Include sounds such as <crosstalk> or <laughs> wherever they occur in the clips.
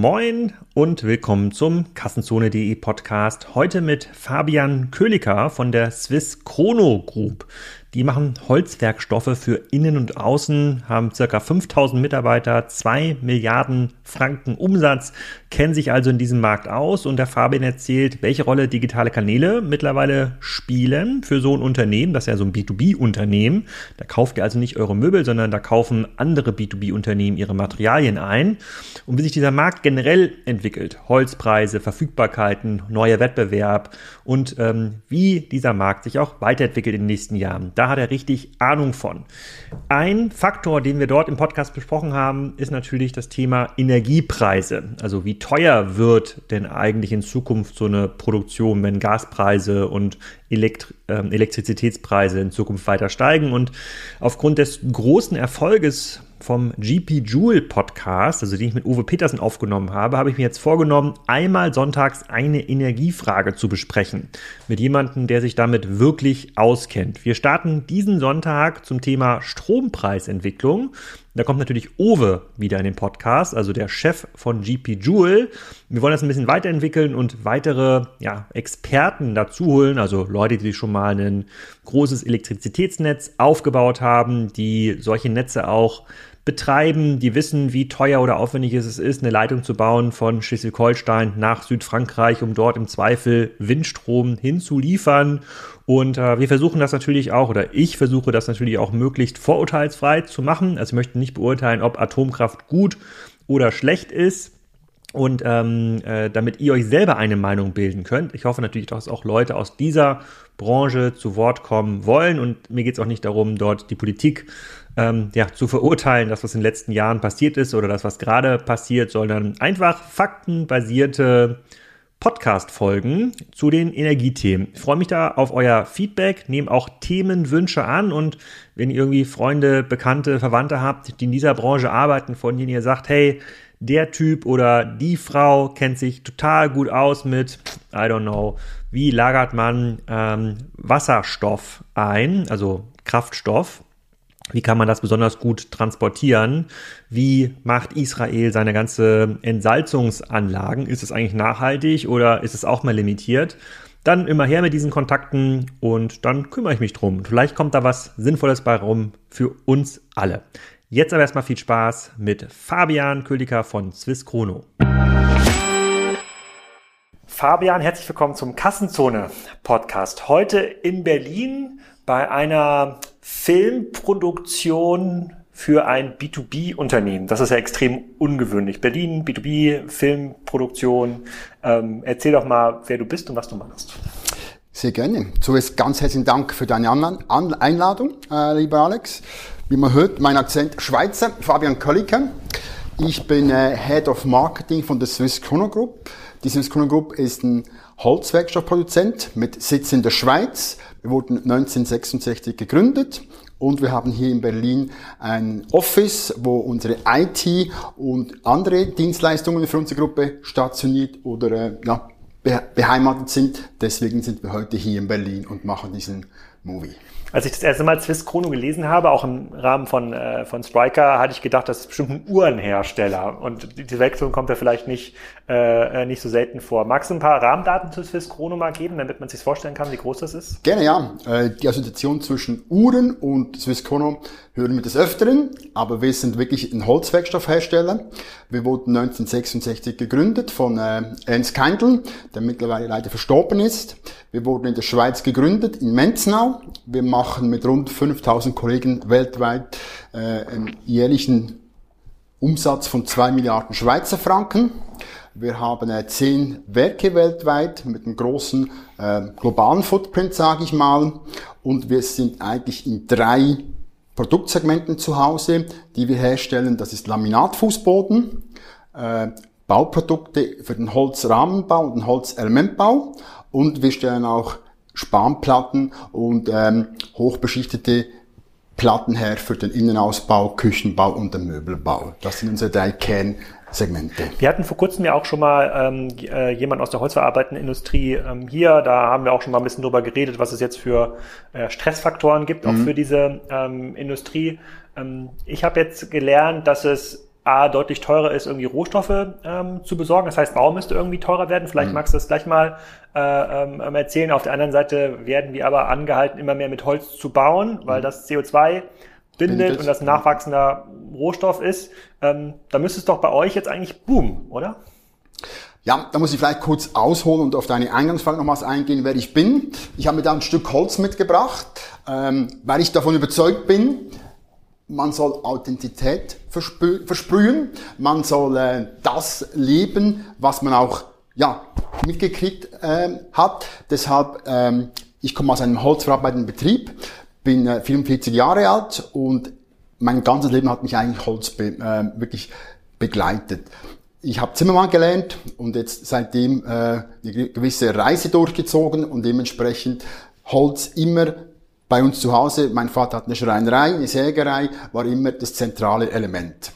Moin und willkommen zum Kassenzone.de Podcast. Heute mit Fabian Köliker von der Swiss Chrono Group. Die machen Holzwerkstoffe für Innen und Außen, haben circa 5000 Mitarbeiter, 2 Milliarden Franken Umsatz, kennen sich also in diesem Markt aus und der Fabian erzählt, welche Rolle digitale Kanäle mittlerweile spielen für so ein Unternehmen. Das ist ja so ein B2B-Unternehmen. Da kauft ihr also nicht eure Möbel, sondern da kaufen andere B2B-Unternehmen ihre Materialien ein. Und wie sich dieser Markt generell entwickelt, Holzpreise, Verfügbarkeiten, neuer Wettbewerb und ähm, wie dieser Markt sich auch weiterentwickelt in den nächsten Jahren. Da hat er richtig Ahnung von. Ein Faktor, den wir dort im Podcast besprochen haben, ist natürlich das Thema Energiepreise. Also wie teuer wird denn eigentlich in Zukunft so eine Produktion, wenn Gaspreise und Elektri äh, Elektrizitätspreise in Zukunft weiter steigen. Und aufgrund des großen Erfolges vom GP Joule Podcast, also den ich mit Uwe Petersen aufgenommen habe, habe ich mir jetzt vorgenommen, einmal sonntags eine Energiefrage zu besprechen. Mit jemandem, der sich damit wirklich auskennt. Wir starten diesen Sonntag zum Thema Strompreisentwicklung. Da kommt natürlich Uwe wieder in den Podcast, also der Chef von GP Joule. Wir wollen das ein bisschen weiterentwickeln und weitere ja, Experten dazu holen, also Leute, die schon mal ein großes Elektrizitätsnetz aufgebaut haben, die solche Netze auch betreiben, die wissen, wie teuer oder aufwendig es ist, eine Leitung zu bauen von Schleswig-Holstein nach Südfrankreich, um dort im Zweifel Windstrom hinzuliefern. Und äh, wir versuchen das natürlich auch, oder ich versuche das natürlich auch möglichst vorurteilsfrei zu machen. Also ich möchte nicht beurteilen, ob Atomkraft gut oder schlecht ist. Und ähm, äh, damit ihr euch selber eine Meinung bilden könnt. Ich hoffe natürlich, dass auch Leute aus dieser Branche zu Wort kommen wollen. Und mir geht es auch nicht darum, dort die Politik ähm, ja, zu verurteilen, das, was in den letzten Jahren passiert ist oder das, was gerade passiert, sondern einfach faktenbasierte Podcast-Folgen zu den Energiethemen. Ich freue mich da auf euer Feedback, nehme auch Themenwünsche an und wenn ihr irgendwie Freunde, Bekannte, Verwandte habt, die in dieser Branche arbeiten, von denen ihr sagt, hey, der Typ oder die Frau kennt sich total gut aus mit, I don't know, wie lagert man ähm, Wasserstoff ein, also Kraftstoff wie kann man das besonders gut transportieren? Wie macht Israel seine ganze Entsalzungsanlagen? Ist es eigentlich nachhaltig oder ist es auch mal limitiert? Dann immer her mit diesen Kontakten und dann kümmere ich mich drum. Vielleicht kommt da was Sinnvolles bei rum für uns alle. Jetzt aber erstmal viel Spaß mit Fabian Köliker von Swiss Chrono. Fabian, herzlich willkommen zum Kassenzone Podcast. Heute in Berlin bei einer Filmproduktion für ein B2B-Unternehmen. Das ist ja extrem ungewöhnlich. Berlin, B2B, Filmproduktion. Ähm, erzähl doch mal, wer du bist und was du machst. Sehr gerne. Zuerst ganz herzlichen Dank für deine Einladung, äh, lieber Alex. Wie man hört, mein Akzent Schweizer, Fabian Kölliker. Ich bin äh, Head of Marketing von der Swiss Chrono Group. Die Swiss Chrono Group ist ein Holzwerkstoffproduzent mit Sitz in der Schweiz. Wir wurden 1966 gegründet und wir haben hier in Berlin ein Office, wo unsere IT und andere Dienstleistungen für unsere Gruppe stationiert oder äh, ja, beheimatet sind. Deswegen sind wir heute hier in Berlin und machen diesen Movie. Als ich das erste Mal Swiss Chrono gelesen habe, auch im Rahmen von, äh, von Striker, hatte ich gedacht, das ist bestimmt ein Uhrenhersteller. Und die Wechselung kommt ja vielleicht nicht, äh, nicht so selten vor. Magst du ein paar Rahmendaten zu Swiss Chrono mal geben, damit man sich vorstellen kann, wie groß das ist? Gerne, ja. Äh, die Assoziation zwischen Uhren und Swiss Chrono hören wir des Öfteren, aber wir sind wirklich ein Holzwerkstoffhersteller. Wir wurden 1966 gegründet von äh, Ernst Keindl, der mittlerweile leider verstorben ist. Wir wurden in der Schweiz gegründet, in Menznau. Wir machen mit rund 5000 Kollegen weltweit äh, einen jährlichen Umsatz von 2 Milliarden Schweizer Franken. Wir haben äh, zehn Werke weltweit mit einem großen äh, globalen Footprint, sage ich mal. Und wir sind eigentlich in drei Produktsegmenten zu Hause, die wir herstellen. Das ist Laminatfußboden, äh, Bauprodukte für den Holzrahmenbau und den Holzelementbau und wir stellen auch Spanplatten und ähm, hochbeschichtete Platten her für den Innenausbau, Küchenbau und den Möbelbau. Das sind unsere drei Kern Segmente. Wir hatten vor kurzem ja auch schon mal ähm, äh, jemand aus der holzverarbeitenden Industrie ähm, hier. Da haben wir auch schon mal ein bisschen drüber geredet, was es jetzt für äh, Stressfaktoren gibt, auch mhm. für diese ähm, Industrie. Ähm, ich habe jetzt gelernt, dass es A, deutlich teurer ist, irgendwie Rohstoffe ähm, zu besorgen. Das heißt, Bau müsste irgendwie teurer werden. Vielleicht mhm. magst du das gleich mal äh, ähm, erzählen. Auf der anderen Seite werden wir aber angehalten, immer mehr mit Holz zu bauen, weil mhm. das CO2 bindet, bindet, und das ein nachwachsender Rohstoff ist. Ähm, da müsste es doch bei euch jetzt eigentlich boomen, oder? Ja, da muss ich vielleicht kurz ausholen und auf deine Eingangsfrage nochmals eingehen, wer ich bin. Ich habe mir da ein Stück Holz mitgebracht, ähm, weil ich davon überzeugt bin, man soll Authentizität versprühen, man soll äh, das leben, was man auch ja, mitgekriegt äh, hat. Deshalb, ähm, ich komme aus einem holzverarbeitenden Betrieb, bin äh, 44 Jahre alt und mein ganzes Leben hat mich eigentlich Holz be äh, wirklich begleitet. Ich habe Zimmermann gelernt und jetzt seitdem äh, eine gewisse Reise durchgezogen und dementsprechend Holz immer bei uns zu Hause. Mein Vater hat eine Schreinerei, eine Sägerei, war immer das zentrale Element.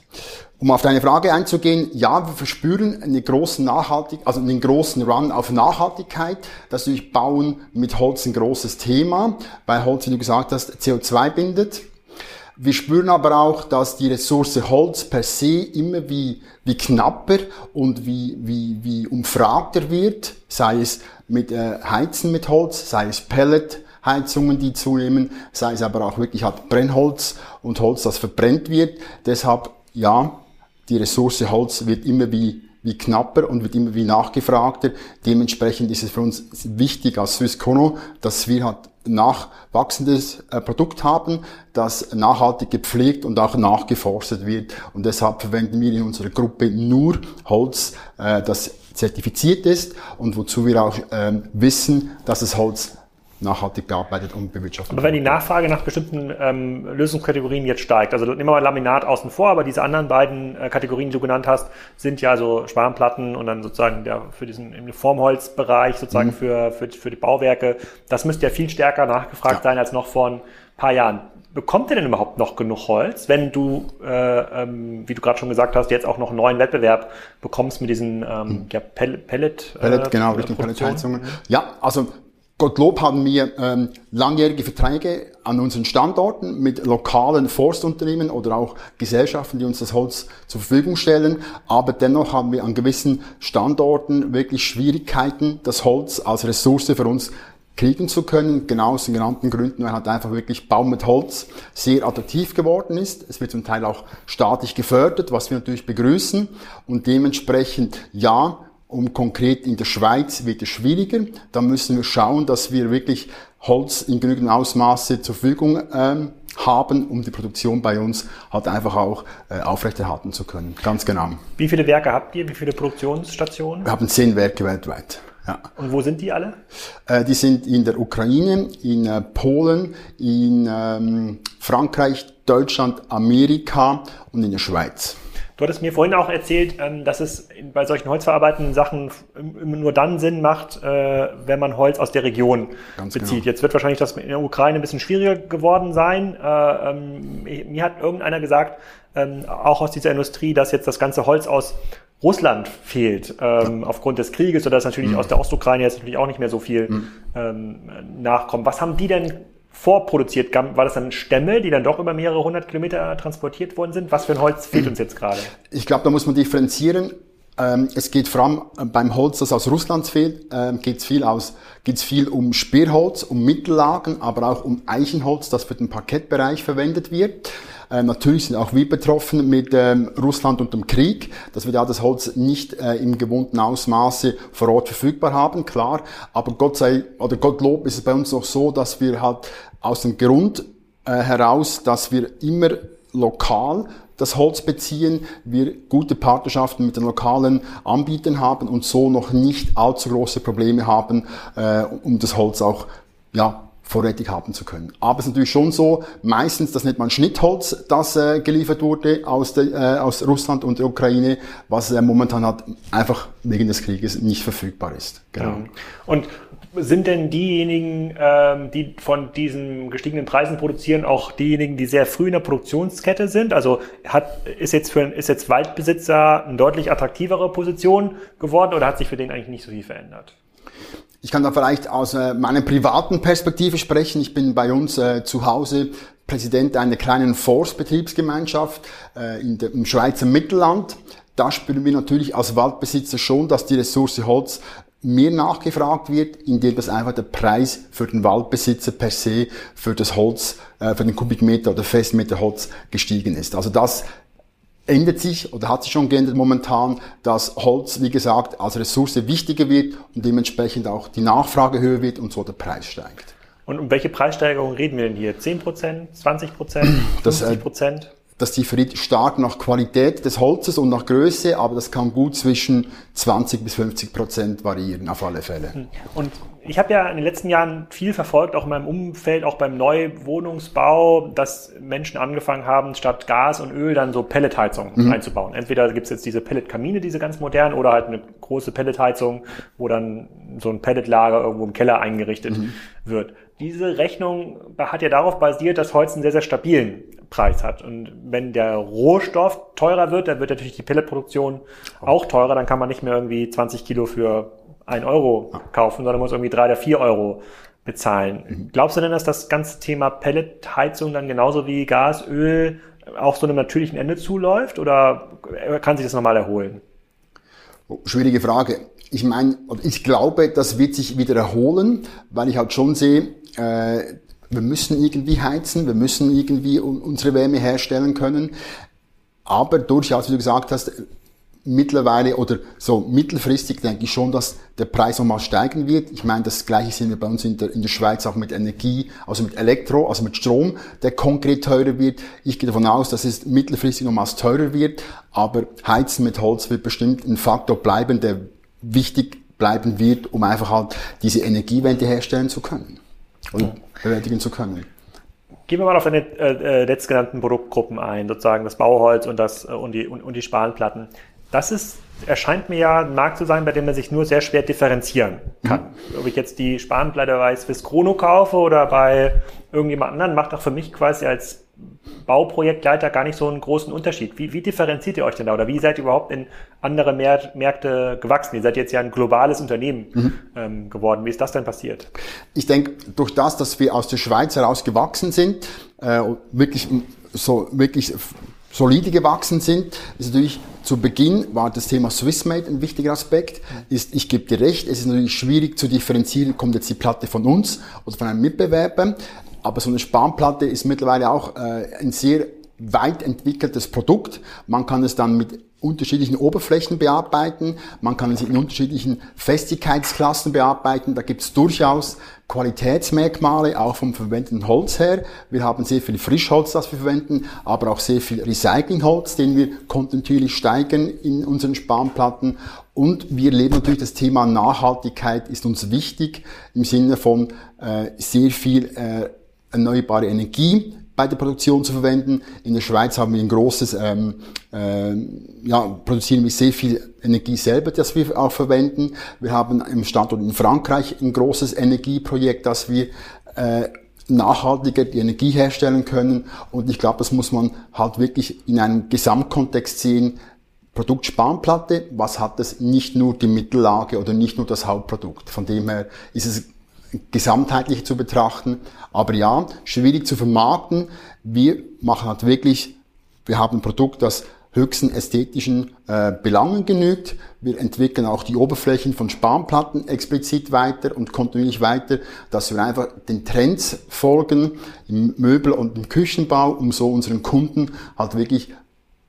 Um auf deine Frage einzugehen, ja, wir verspüren einen großen Nachhaltig, also einen großen Run auf Nachhaltigkeit. Das durch Bauen mit Holz ein großes Thema, weil Holz, wie du gesagt hast, CO2 bindet. Wir spüren aber auch, dass die Ressource Holz per se immer wie, wie knapper und wie, wie, wie umfragter wird, sei es mit äh, Heizen mit Holz, sei es Pelletheizungen, die zunehmen, sei es aber auch wirklich halt Brennholz und Holz, das verbrennt wird. Deshalb, ja, die Ressource Holz wird immer wie, wie knapper und wird immer wie nachgefragter. Dementsprechend ist es für uns wichtig als Swisscono, dass wir halt nachwachsendes äh, Produkt haben, das nachhaltig gepflegt und auch nachgeforstet wird. Und deshalb verwenden wir in unserer Gruppe nur Holz, äh, das zertifiziert ist und wozu wir auch ähm, wissen, dass es Holz nachhaltig bearbeitet und bewirtschaftet. Aber wenn die Nachfrage nach bestimmten ähm, Lösungskategorien jetzt steigt, also nehmen wir mal Laminat außen vor, aber diese anderen beiden äh, Kategorien, die du genannt hast, sind ja so Spanplatten und dann sozusagen der, für diesen im Formholzbereich sozusagen mhm. für, für, für die Bauwerke. Das müsste ja viel stärker nachgefragt ja. sein als noch vor ein paar Jahren. Bekommt ihr denn überhaupt noch genug Holz, wenn du, äh, ähm, wie du gerade schon gesagt hast, jetzt auch noch einen neuen Wettbewerb bekommst mit diesen ähm, mhm. ja, Pellet, Pellet, Pellet äh, genau, Richtung Pelletheizungen. Ja, also Gottlob haben wir ähm, langjährige Verträge an unseren Standorten mit lokalen Forstunternehmen oder auch Gesellschaften, die uns das Holz zur Verfügung stellen. Aber dennoch haben wir an gewissen Standorten wirklich Schwierigkeiten, das Holz als Ressource für uns kriegen zu können, genau aus den genannten Gründen, weil halt einfach wirklich Baum mit Holz sehr attraktiv geworden ist. Es wird zum Teil auch staatlich gefördert, was wir natürlich begrüßen und dementsprechend ja, um konkret in der Schweiz wird es schwieriger. Da müssen wir schauen, dass wir wirklich Holz in genügend Ausmaße zur Verfügung ähm, haben, um die Produktion bei uns halt einfach auch äh, aufrechterhalten zu können. Ganz genau. Wie viele Werke habt ihr? Wie viele Produktionsstationen? Wir haben zehn Werke weltweit. Ja. Und wo sind die alle? Äh, die sind in der Ukraine, in äh, Polen, in ähm, Frankreich, Deutschland, Amerika und in der Schweiz. Du hattest mir vorhin auch erzählt, ähm, dass es bei solchen holzverarbeitenden Sachen nur dann Sinn macht, äh, wenn man Holz aus der Region Ganz bezieht. Genau. Jetzt wird wahrscheinlich das in der Ukraine ein bisschen schwieriger geworden sein. Äh, ähm, mir hat irgendeiner gesagt, ähm, auch aus dieser Industrie, dass jetzt das ganze Holz aus Russland fehlt ähm, aufgrund des Krieges oder dass natürlich mhm. aus der Ostukraine jetzt natürlich auch nicht mehr so viel mhm. ähm, nachkommt. Was haben die denn vorproduziert? War das dann Stämme, die dann doch über mehrere hundert Kilometer transportiert worden sind? Was für ein Holz fehlt uns jetzt gerade? Ich glaube, da muss man differenzieren. Ähm, es geht vor allem äh, beim Holz, das aus Russland fehlt, ähm, geht es viel, aus, geht's viel um Sperrholz, um Mittellagen, aber auch um Eichenholz, das für den Parkettbereich verwendet wird. Äh, natürlich sind auch wir betroffen mit ähm, Russland und dem Krieg, dass wir da das Holz nicht äh, im gewohnten Ausmaße vor Ort verfügbar haben, klar. Aber Gott sei oder Gottlob ist es bei uns noch so, dass wir halt aus dem Grund äh, heraus, dass wir immer lokal das Holz beziehen, wir gute Partnerschaften mit den lokalen Anbietern haben und so noch nicht allzu große Probleme haben, äh, um das Holz auch ja, vorrätig haben zu können. Aber es ist natürlich schon so, meistens, das nennt man Schnittholz, das äh, geliefert wurde aus, der, äh, aus Russland und der Ukraine, was äh, momentan halt einfach wegen des Krieges nicht verfügbar ist. Genau. Ja. Und sind denn diejenigen, ähm, die von diesen gestiegenen Preisen produzieren, auch diejenigen, die sehr früh in der Produktionskette sind? Also hat, ist, jetzt für, ist jetzt Waldbesitzer eine deutlich attraktivere Position geworden oder hat sich für den eigentlich nicht so viel verändert? Ich kann da vielleicht aus äh, meiner privaten Perspektive sprechen. Ich bin bei uns äh, zu Hause Präsident einer kleinen Forstbetriebsgemeinschaft äh, der, im Schweizer Mittelland. Da spüren wir natürlich als Waldbesitzer schon, dass die Ressource Holz mehr nachgefragt wird, indem das einfach der Preis für den Waldbesitzer per se für das Holz, äh, für den Kubikmeter oder Festmeter Holz gestiegen ist. Also das ändert sich oder hat sich schon geändert momentan, dass Holz, wie gesagt, als Ressource wichtiger wird und dementsprechend auch die Nachfrage höher wird und so der Preis steigt. Und um welche Preissteigerung reden wir denn hier? 10% 20% 50 Prozent? Das differiert stark nach Qualität des Holzes und nach Größe, aber das kann gut zwischen 20 bis 50 Prozent variieren, auf alle Fälle. Hm. Und ich habe ja in den letzten Jahren viel verfolgt, auch in meinem Umfeld, auch beim Neuwohnungsbau, dass Menschen angefangen haben, statt Gas und Öl dann so Pelletheizung mhm. einzubauen. Entweder gibt es jetzt diese Pelletkamine, diese ganz modernen, oder halt eine große Pelletheizung, wo dann so ein Pelletlager irgendwo im Keller eingerichtet mhm. wird. Diese Rechnung hat ja darauf basiert, dass Holz einen sehr, sehr stabilen Preis hat. Und wenn der Rohstoff teurer wird, dann wird natürlich die Pelletproduktion auch teurer. Dann kann man nicht mehr irgendwie 20 Kilo für ein Euro kaufen, sondern muss irgendwie drei oder vier Euro bezahlen. Mhm. Glaubst du denn, dass das ganze Thema Pelletheizung dann genauso wie Gas, Öl auch so einem natürlichen Ende zuläuft oder kann sich das nochmal erholen? Oh, schwierige Frage. Ich meine, ich glaube, das wird sich wieder erholen, weil ich halt schon sehe, äh, wir müssen irgendwie heizen, wir müssen irgendwie unsere Wärme herstellen können. Aber durchaus, wie du gesagt hast, mittlerweile oder so mittelfristig denke ich schon, dass der Preis nochmal steigen wird. Ich meine, das gleiche sehen wir bei uns in der, in der Schweiz auch mit Energie, also mit Elektro, also mit Strom, der konkret teurer wird. Ich gehe davon aus, dass es mittelfristig nochmals teurer wird, aber Heizen mit Holz wird bestimmt ein Faktor bleiben, der wichtig bleiben wird, um einfach halt diese Energiewende herstellen zu können und bewältigen zu können. Gehen wir mal auf deine äh, äh, letztgenannten Produktgruppen ein, sozusagen das Bauholz und, das, äh, und, die, und, und die Spanplatten. Das ist, erscheint mir ja ein Markt zu sein, bei dem man sich nur sehr schwer differenzieren kann. Mhm. Ob ich jetzt die Spanplatte bei Swiss Chrono kaufe oder bei irgendjemand anderen, macht auch für mich quasi als Bauprojektleiter gar nicht so einen großen Unterschied. Wie, wie differenziert ihr euch denn da oder wie seid ihr überhaupt in andere Märkte gewachsen? Ihr seid jetzt ja ein globales Unternehmen mhm. ähm, geworden. Wie ist das denn passiert? Ich denke, durch das, dass wir aus der Schweiz heraus gewachsen sind, äh, wirklich so wirklich solide gewachsen sind, ist natürlich zu Beginn war das Thema Swissmade ein wichtiger Aspekt. Ist, ich gebe dir recht, es ist natürlich schwierig zu differenzieren, kommt jetzt die Platte von uns oder von einem Mitbewerber. Aber so eine Spanplatte ist mittlerweile auch äh, ein sehr weit entwickeltes Produkt. Man kann es dann mit unterschiedlichen Oberflächen bearbeiten, man kann es in unterschiedlichen Festigkeitsklassen bearbeiten. Da gibt es durchaus Qualitätsmerkmale, auch vom verwendeten Holz her. Wir haben sehr viel Frischholz, das wir verwenden, aber auch sehr viel Recyclingholz, den wir kontinuierlich steigern in unseren Spanplatten. Und wir leben natürlich das Thema Nachhaltigkeit ist uns wichtig im Sinne von äh, sehr viel äh, erneuerbare Energie bei der Produktion zu verwenden. In der Schweiz haben wir ein großes, ähm, äh, ja, produzieren wir sehr viel Energie selber, das wir auch verwenden. Wir haben im Standort in Frankreich ein großes Energieprojekt, das wir äh, nachhaltiger die Energie herstellen können. Und ich glaube, das muss man halt wirklich in einem Gesamtkontext sehen. Produktspanplatte, was hat das? Nicht nur die Mittellage oder nicht nur das Hauptprodukt. Von dem her ist es gesamtheitlich zu betrachten. Aber ja, schwierig zu vermarkten. Wir machen halt wirklich, wir haben ein Produkt, das höchsten ästhetischen äh, Belangen genügt. Wir entwickeln auch die Oberflächen von Spanplatten explizit weiter und kontinuierlich weiter, dass wir einfach den Trends folgen im Möbel- und im Küchenbau, um so unseren Kunden halt wirklich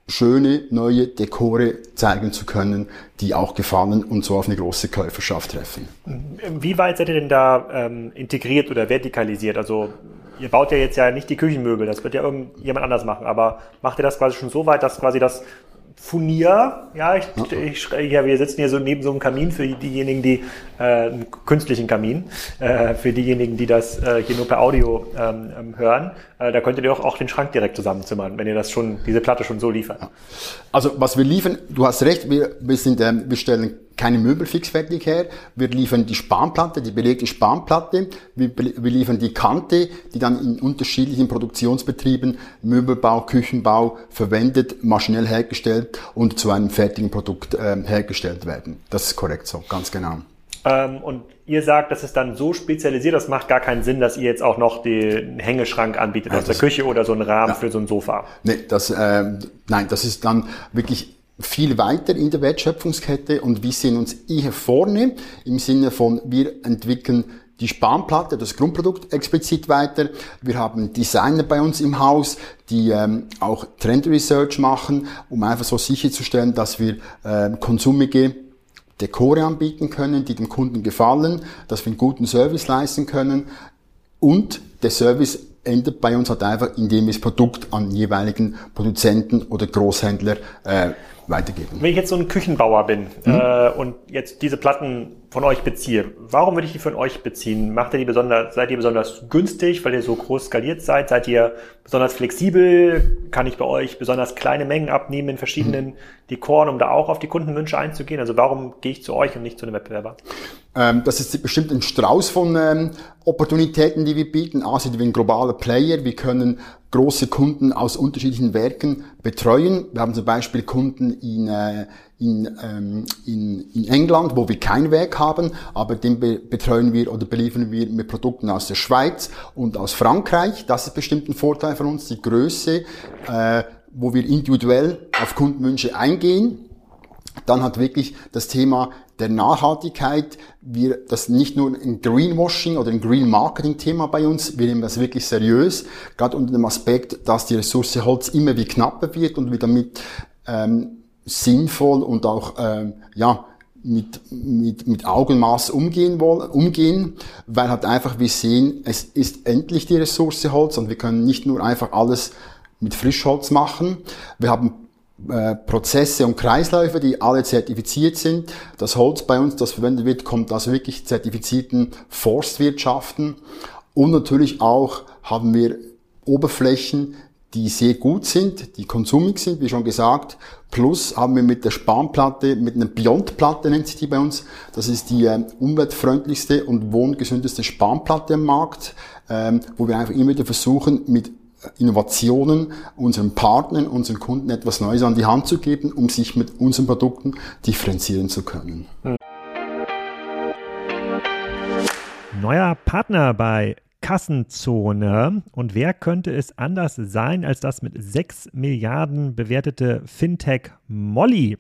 schöne neue Dekore zeigen zu können, die auch gefallen und so auf eine große Käuferschaft treffen. Wie weit seid ihr denn da ähm, integriert oder vertikalisiert? Also ihr baut ja jetzt ja nicht die Küchenmöbel, das wird ja irgendjemand anders machen, aber macht ihr das quasi schon so weit, dass quasi das Furnier, ja, ich, ich, ja, wir sitzen hier so neben so einem Kamin für diejenigen, die äh, einen künstlichen Kamin, äh, für diejenigen, die das äh, hier nur per Audio ähm, ähm hören. Äh, da könntet ihr auch, auch den Schrank direkt zusammenzimmern, wenn ihr das schon, diese Platte schon so liefert. Also was wir liefern, du hast recht, wir, wir sind, ähm, wir stellen keine Möbel fixfertig her. Wir liefern die Spanplatte, die belegte Spanplatte. Wir, wir liefern die Kante, die dann in unterschiedlichen Produktionsbetrieben, Möbelbau, Küchenbau verwendet, maschinell hergestellt und zu einem fertigen Produkt äh, hergestellt werden. Das ist korrekt so, ganz genau. Ähm, und ihr sagt, das ist dann so spezialisiert, das macht gar keinen Sinn, dass ihr jetzt auch noch den Hängeschrank anbietet ja, aus der Küche oder so einen Rahmen ja. für so ein Sofa. Nee, das, äh, nein, das ist dann wirklich viel weiter in der Wertschöpfungskette und wir sehen uns eher vorne im Sinne von, wir entwickeln die Spanplatte, das Grundprodukt explizit weiter. Wir haben Designer bei uns im Haus, die ähm, auch Trend Research machen, um einfach so sicherzustellen, dass wir äh, konsumige Dekore anbieten können, die dem Kunden gefallen, dass wir einen guten Service leisten können. Und der Service endet bei uns halt einfach, indem wir das Produkt an jeweiligen Produzenten oder Großhändler äh, weitergeben. Wenn ich jetzt so ein Küchenbauer bin mhm. äh, und jetzt diese Platten von euch beziehe, warum würde ich die von euch beziehen? Macht ihr die besonders, seid ihr besonders günstig, weil ihr so groß skaliert seid? Seid ihr besonders flexibel? Kann ich bei euch besonders kleine Mengen abnehmen in verschiedenen mhm. Dekoren, um da auch auf die Kundenwünsche einzugehen? Also warum gehe ich zu euch und nicht zu einem Wettbewerber? Ähm, das ist bestimmt ein Strauß von ähm, Opportunitäten, die wir bieten. A, sind wir ein globaler Player. Wir können große Kunden aus unterschiedlichen Werken betreuen. Wir haben zum Beispiel Kunden in, äh, in, ähm, in, in England, wo wir kein Werk haben, aber den be betreuen wir oder beliefern wir mit Produkten aus der Schweiz und aus Frankreich. Das ist bestimmt ein Vorteil von uns, die Größe, äh, wo wir individuell auf Kundenwünsche eingehen. Dann hat wirklich das Thema der Nachhaltigkeit, wir, das nicht nur ein Greenwashing oder ein Green Marketing Thema bei uns, wir nehmen das wirklich seriös, gerade unter dem Aspekt, dass die Ressource Holz immer wie knapper wird und wir damit ähm, sinnvoll und auch ähm, ja mit, mit, mit Augenmaß umgehen wollen, umgehen, weil halt einfach wir sehen, es ist endlich die Ressource Holz und wir können nicht nur einfach alles mit Frischholz machen. Wir haben Prozesse und Kreisläufe, die alle zertifiziert sind. Das Holz bei uns, das verwendet wird, kommt aus wirklich zertifizierten Forstwirtschaften. Und natürlich auch haben wir Oberflächen, die sehr gut sind, die konsumig sind, wie schon gesagt. Plus haben wir mit der Spanplatte, mit einer Beyond-Platte nennt sich die bei uns. Das ist die äh, umweltfreundlichste und wohngesündeste Spanplatte am Markt, ähm, wo wir einfach immer wieder versuchen, mit Innovationen unseren Partnern, unseren Kunden etwas Neues an die Hand zu geben, um sich mit unseren Produkten differenzieren zu können. Neuer Partner bei Kassenzone. Und wer könnte es anders sein als das mit 6 Milliarden bewertete Fintech Molly?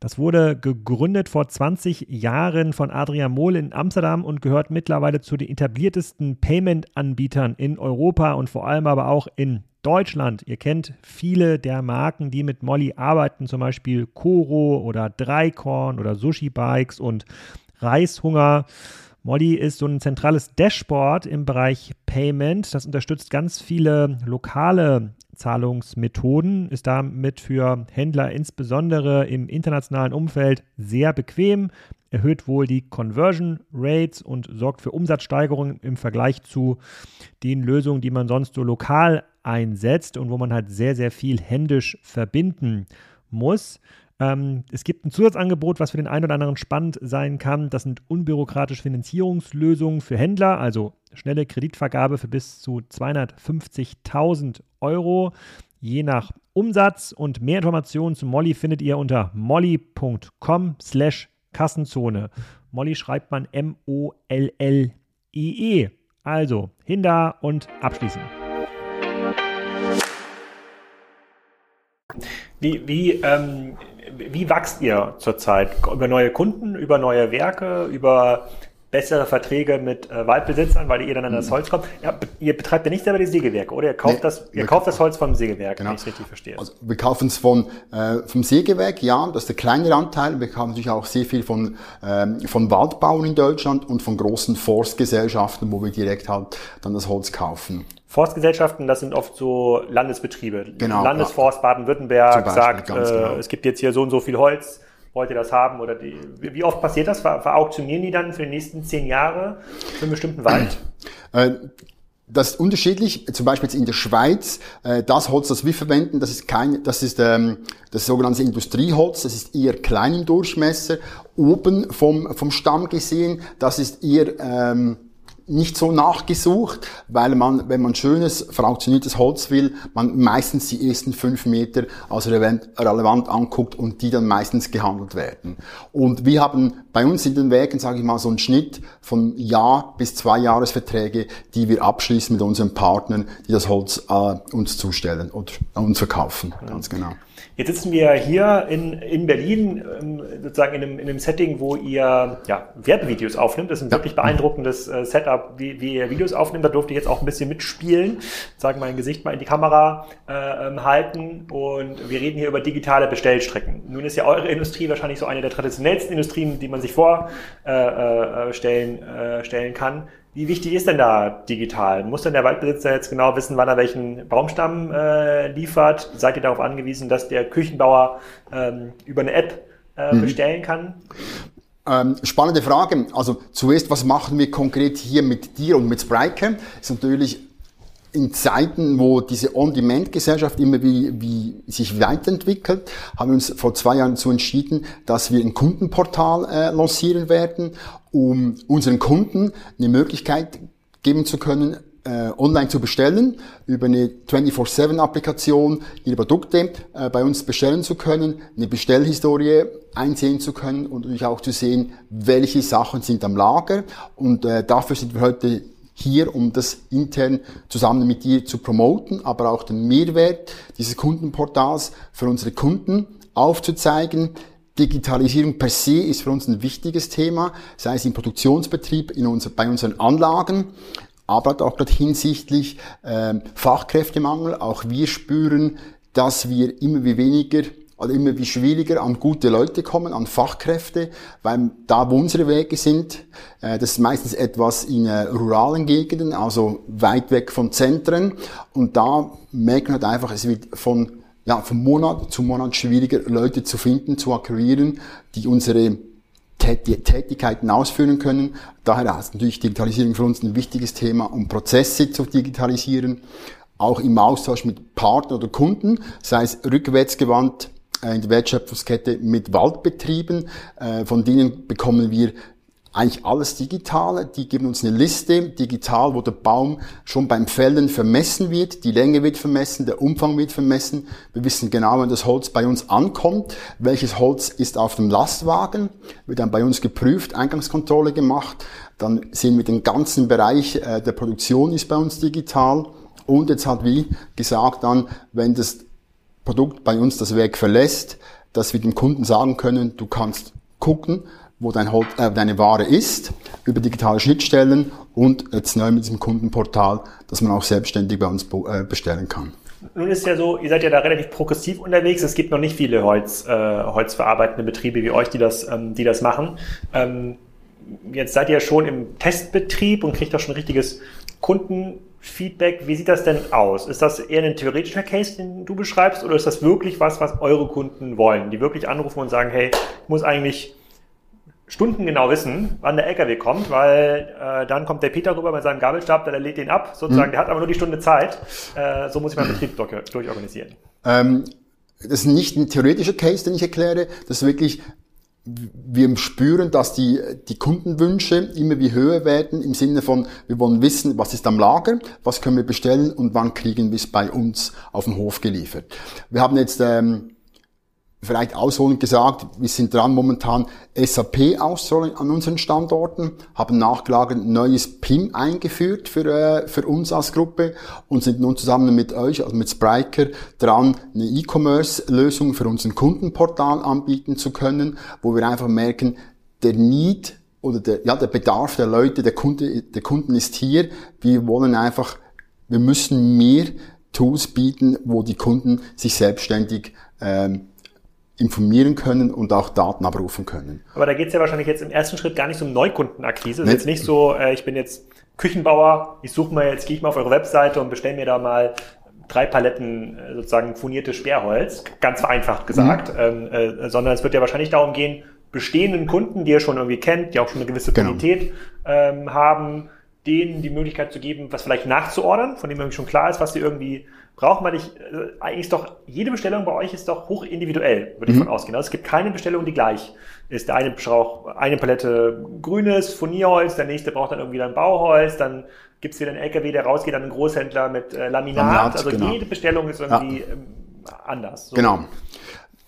Das wurde gegründet vor 20 Jahren von Adrian Mohl in Amsterdam und gehört mittlerweile zu den etabliertesten Payment-Anbietern in Europa und vor allem aber auch in Deutschland. Ihr kennt viele der Marken, die mit Molly arbeiten, zum Beispiel Koro oder Dreikorn oder Sushi Bikes und Reishunger. Molly ist so ein zentrales Dashboard im Bereich Payment. Das unterstützt ganz viele lokale Zahlungsmethoden, ist damit für Händler insbesondere im internationalen Umfeld sehr bequem, erhöht wohl die Conversion Rates und sorgt für Umsatzsteigerungen im Vergleich zu den Lösungen, die man sonst so lokal einsetzt und wo man halt sehr, sehr viel händisch verbinden muss. Ähm, es gibt ein Zusatzangebot, was für den einen oder anderen spannend sein kann. Das sind unbürokratische Finanzierungslösungen für Händler, also schnelle Kreditvergabe für bis zu 250.000 Euro, je nach Umsatz. Und mehr Informationen zu Molly findet ihr unter molly.com slash Kassenzone. Molly schreibt man M-O-L-L-I-E. -E. Also, hin da und abschließen. Wie, wie, ähm, wie wächst ihr zurzeit? Über neue Kunden, über neue Werke, über bessere Verträge mit äh, Waldbesitzern, weil ihr dann an das mhm. Holz kommt. Ja, ihr betreibt ja nicht selber die Sägewerke, oder? Ihr kauft, nee, das, ihr kauft das Holz vom Sägewerk, genau. wenn ich es richtig verstehe. Also wir kaufen es von, äh, vom Sägewerk, ja, das ist der kleinere Anteil. Wir kaufen natürlich auch sehr viel von, ähm, von Waldbauern in Deutschland und von großen Forstgesellschaften, wo wir direkt halt dann das Holz kaufen. Forstgesellschaften, das sind oft so Landesbetriebe. Genau. Landesforst Baden-Württemberg sagt, äh, genau. es gibt jetzt hier so und so viel Holz wollt ihr das haben? Oder die, wie oft passiert das? Ver, verauktionieren die dann für die nächsten zehn Jahre für einen bestimmten Wald? <clears throat> Äh, das ist unterschiedlich. Zum Beispiel in der Schweiz, äh, das Holz, das wir verwenden, das ist kein, das ist ähm, das sogenannte Industrieholz. Das ist eher klein im Durchmesser. Oben vom vom Stamm gesehen, das ist eher ähm, nicht so nachgesucht, weil man, wenn man schönes, fraktioniertes Holz will, man meistens die ersten fünf Meter als relevant anguckt und die dann meistens gehandelt werden. Und wir haben bei uns in den Werken, sage ich mal, so einen Schnitt von Jahr bis zwei Jahresverträge, die wir abschließen mit unseren Partnern, die das Holz äh, uns zustellen und uns verkaufen. Ganz genau. Jetzt sitzen wir hier in, in Berlin, ähm, sozusagen in einem, in einem Setting, wo ihr ja, Werbevideos aufnimmt. Das ist ein wirklich beeindruckendes äh, Setup, wie, wie ihr Videos aufnimmt. Da durfte ich jetzt auch ein bisschen mitspielen, sagen mein Gesicht mal in die Kamera äh, ähm, halten. Und wir reden hier über digitale Bestellstrecken. Nun ist ja eure Industrie wahrscheinlich so eine der traditionellsten Industrien, die man sich vorstellen äh, äh, stellen, äh, stellen kann. Wie wichtig ist denn da digital? Muss denn der Waldbesitzer jetzt genau wissen, wann er welchen Baumstamm äh, liefert? Seid ihr darauf angewiesen, dass der Küchenbauer ähm, über eine App äh, mhm. bestellen kann? Ähm, spannende Frage. Also zuerst, was machen wir konkret hier mit dir und mit Spriker? Ist natürlich in Zeiten, wo diese On-Demand-Gesellschaft immer wie, wie sich weiterentwickelt, haben wir uns vor zwei Jahren dazu entschieden, dass wir ein Kundenportal äh, lancieren werden, um unseren Kunden eine Möglichkeit geben zu können, äh, online zu bestellen, über eine 24-7-Applikation ihre Produkte äh, bei uns bestellen zu können, eine Bestellhistorie einsehen zu können und natürlich auch zu sehen, welche Sachen sind am Lager. Und äh, dafür sind wir heute hier, um das intern zusammen mit dir zu promoten, aber auch den Mehrwert dieses Kundenportals für unsere Kunden aufzuzeigen. Digitalisierung per se ist für uns ein wichtiges Thema, sei es im Produktionsbetrieb, in unser, bei unseren Anlagen, aber auch gerade hinsichtlich äh, Fachkräftemangel. Auch wir spüren, dass wir immer wie weniger also immer wie schwieriger an gute Leute kommen, an Fachkräfte, weil da, wo unsere Wege sind, äh, das ist meistens etwas in äh, ruralen Gegenden, also weit weg von Zentren. Und da merken wir halt einfach, es wird von, ja, von Monat zu Monat schwieriger, Leute zu finden, zu akquirieren, die unsere Tätigkeiten ausführen können. Daher ist natürlich Digitalisierung für uns ein wichtiges Thema, um Prozesse zu digitalisieren, auch im Austausch mit Partnern oder Kunden, sei es rückwärtsgewandt in der Wertschöpfungskette mit Waldbetrieben. Äh, von denen bekommen wir eigentlich alles Digitale. Die geben uns eine Liste digital, wo der Baum schon beim Fällen vermessen wird. Die Länge wird vermessen, der Umfang wird vermessen. Wir wissen genau, wenn das Holz bei uns ankommt, welches Holz ist auf dem Lastwagen, wird dann bei uns geprüft, Eingangskontrolle gemacht. Dann sehen wir den ganzen Bereich äh, der Produktion ist bei uns digital. Und jetzt hat wie gesagt dann, wenn das Produkt bei uns das Werk verlässt, dass wir dem Kunden sagen können, du kannst gucken, wo dein äh, deine Ware ist, über digitale Schnittstellen und jetzt neu mit diesem Kundenportal, dass man auch selbstständig bei uns äh, bestellen kann. Nun ist ja so, ihr seid ja da relativ progressiv unterwegs. Es gibt noch nicht viele Holz, äh, holzverarbeitende Betriebe wie euch, die das, ähm, die das machen. Ähm, jetzt seid ihr schon im Testbetrieb und kriegt auch schon richtiges Kunden, Feedback, wie sieht das denn aus? Ist das eher ein theoretischer Case, den du beschreibst, oder ist das wirklich was, was eure Kunden wollen, die wirklich anrufen und sagen, hey, ich muss eigentlich stundengenau wissen, wann der LKW kommt, weil äh, dann kommt der Peter rüber mit seinem Gabelstab, der lädt den ab, sozusagen, mhm. der hat aber nur die Stunde Zeit. Äh, so muss ich meinen Betrieb durch, durchorganisieren. Ähm, das ist nicht ein theoretischer Case, den ich erkläre, das ist wirklich wir spüren, dass die, die Kundenwünsche immer wie höher werden im Sinne von, wir wollen wissen, was ist am Lager, was können wir bestellen und wann kriegen wir es bei uns auf den Hof geliefert. Wir haben jetzt ähm, vielleicht ausholend gesagt, wir sind dran momentan SAP auszurollen an unseren Standorten, haben nachgelagert neues PIM eingeführt für, äh, für uns als Gruppe und sind nun zusammen mit euch, also mit Spriker, dran, eine E-Commerce-Lösung für unseren Kundenportal anbieten zu können, wo wir einfach merken, der Need oder der, ja, der Bedarf der Leute, der Kunde, der Kunden ist hier. Wir wollen einfach, wir müssen mehr Tools bieten, wo die Kunden sich selbstständig ähm, informieren können und auch Daten abrufen können. Aber da geht es ja wahrscheinlich jetzt im ersten Schritt gar nicht so um Neukundenakquise. Es ist jetzt nicht so, äh, ich bin jetzt Küchenbauer, ich suche mal jetzt, gehe ich mal auf eure Webseite und bestelle mir da mal drei Paletten äh, sozusagen furnierte Sperrholz, ganz vereinfacht gesagt, mhm. ähm, äh, sondern es wird ja wahrscheinlich darum gehen, bestehenden Kunden, die ihr schon irgendwie kennt, die auch schon eine gewisse Qualität genau. ähm, haben, denen die Möglichkeit zu geben, was vielleicht nachzuordern, von dem irgendwie schon klar ist, was sie irgendwie brauchen, weil ich, äh, eigentlich ist doch, jede Bestellung bei euch ist doch hoch individuell, würde ich mhm. von ausgehen. Also es gibt keine Bestellung, die gleich ist. Der eine braucht eine Palette grünes Furnierholz, der nächste braucht dann irgendwie dann Bauholz, dann gibt's wieder einen LKW, der rausgeht an einen Großhändler mit äh, Laminat. Laminat. Also genau. jede Bestellung ist irgendwie ja. ähm, anders. So. Genau.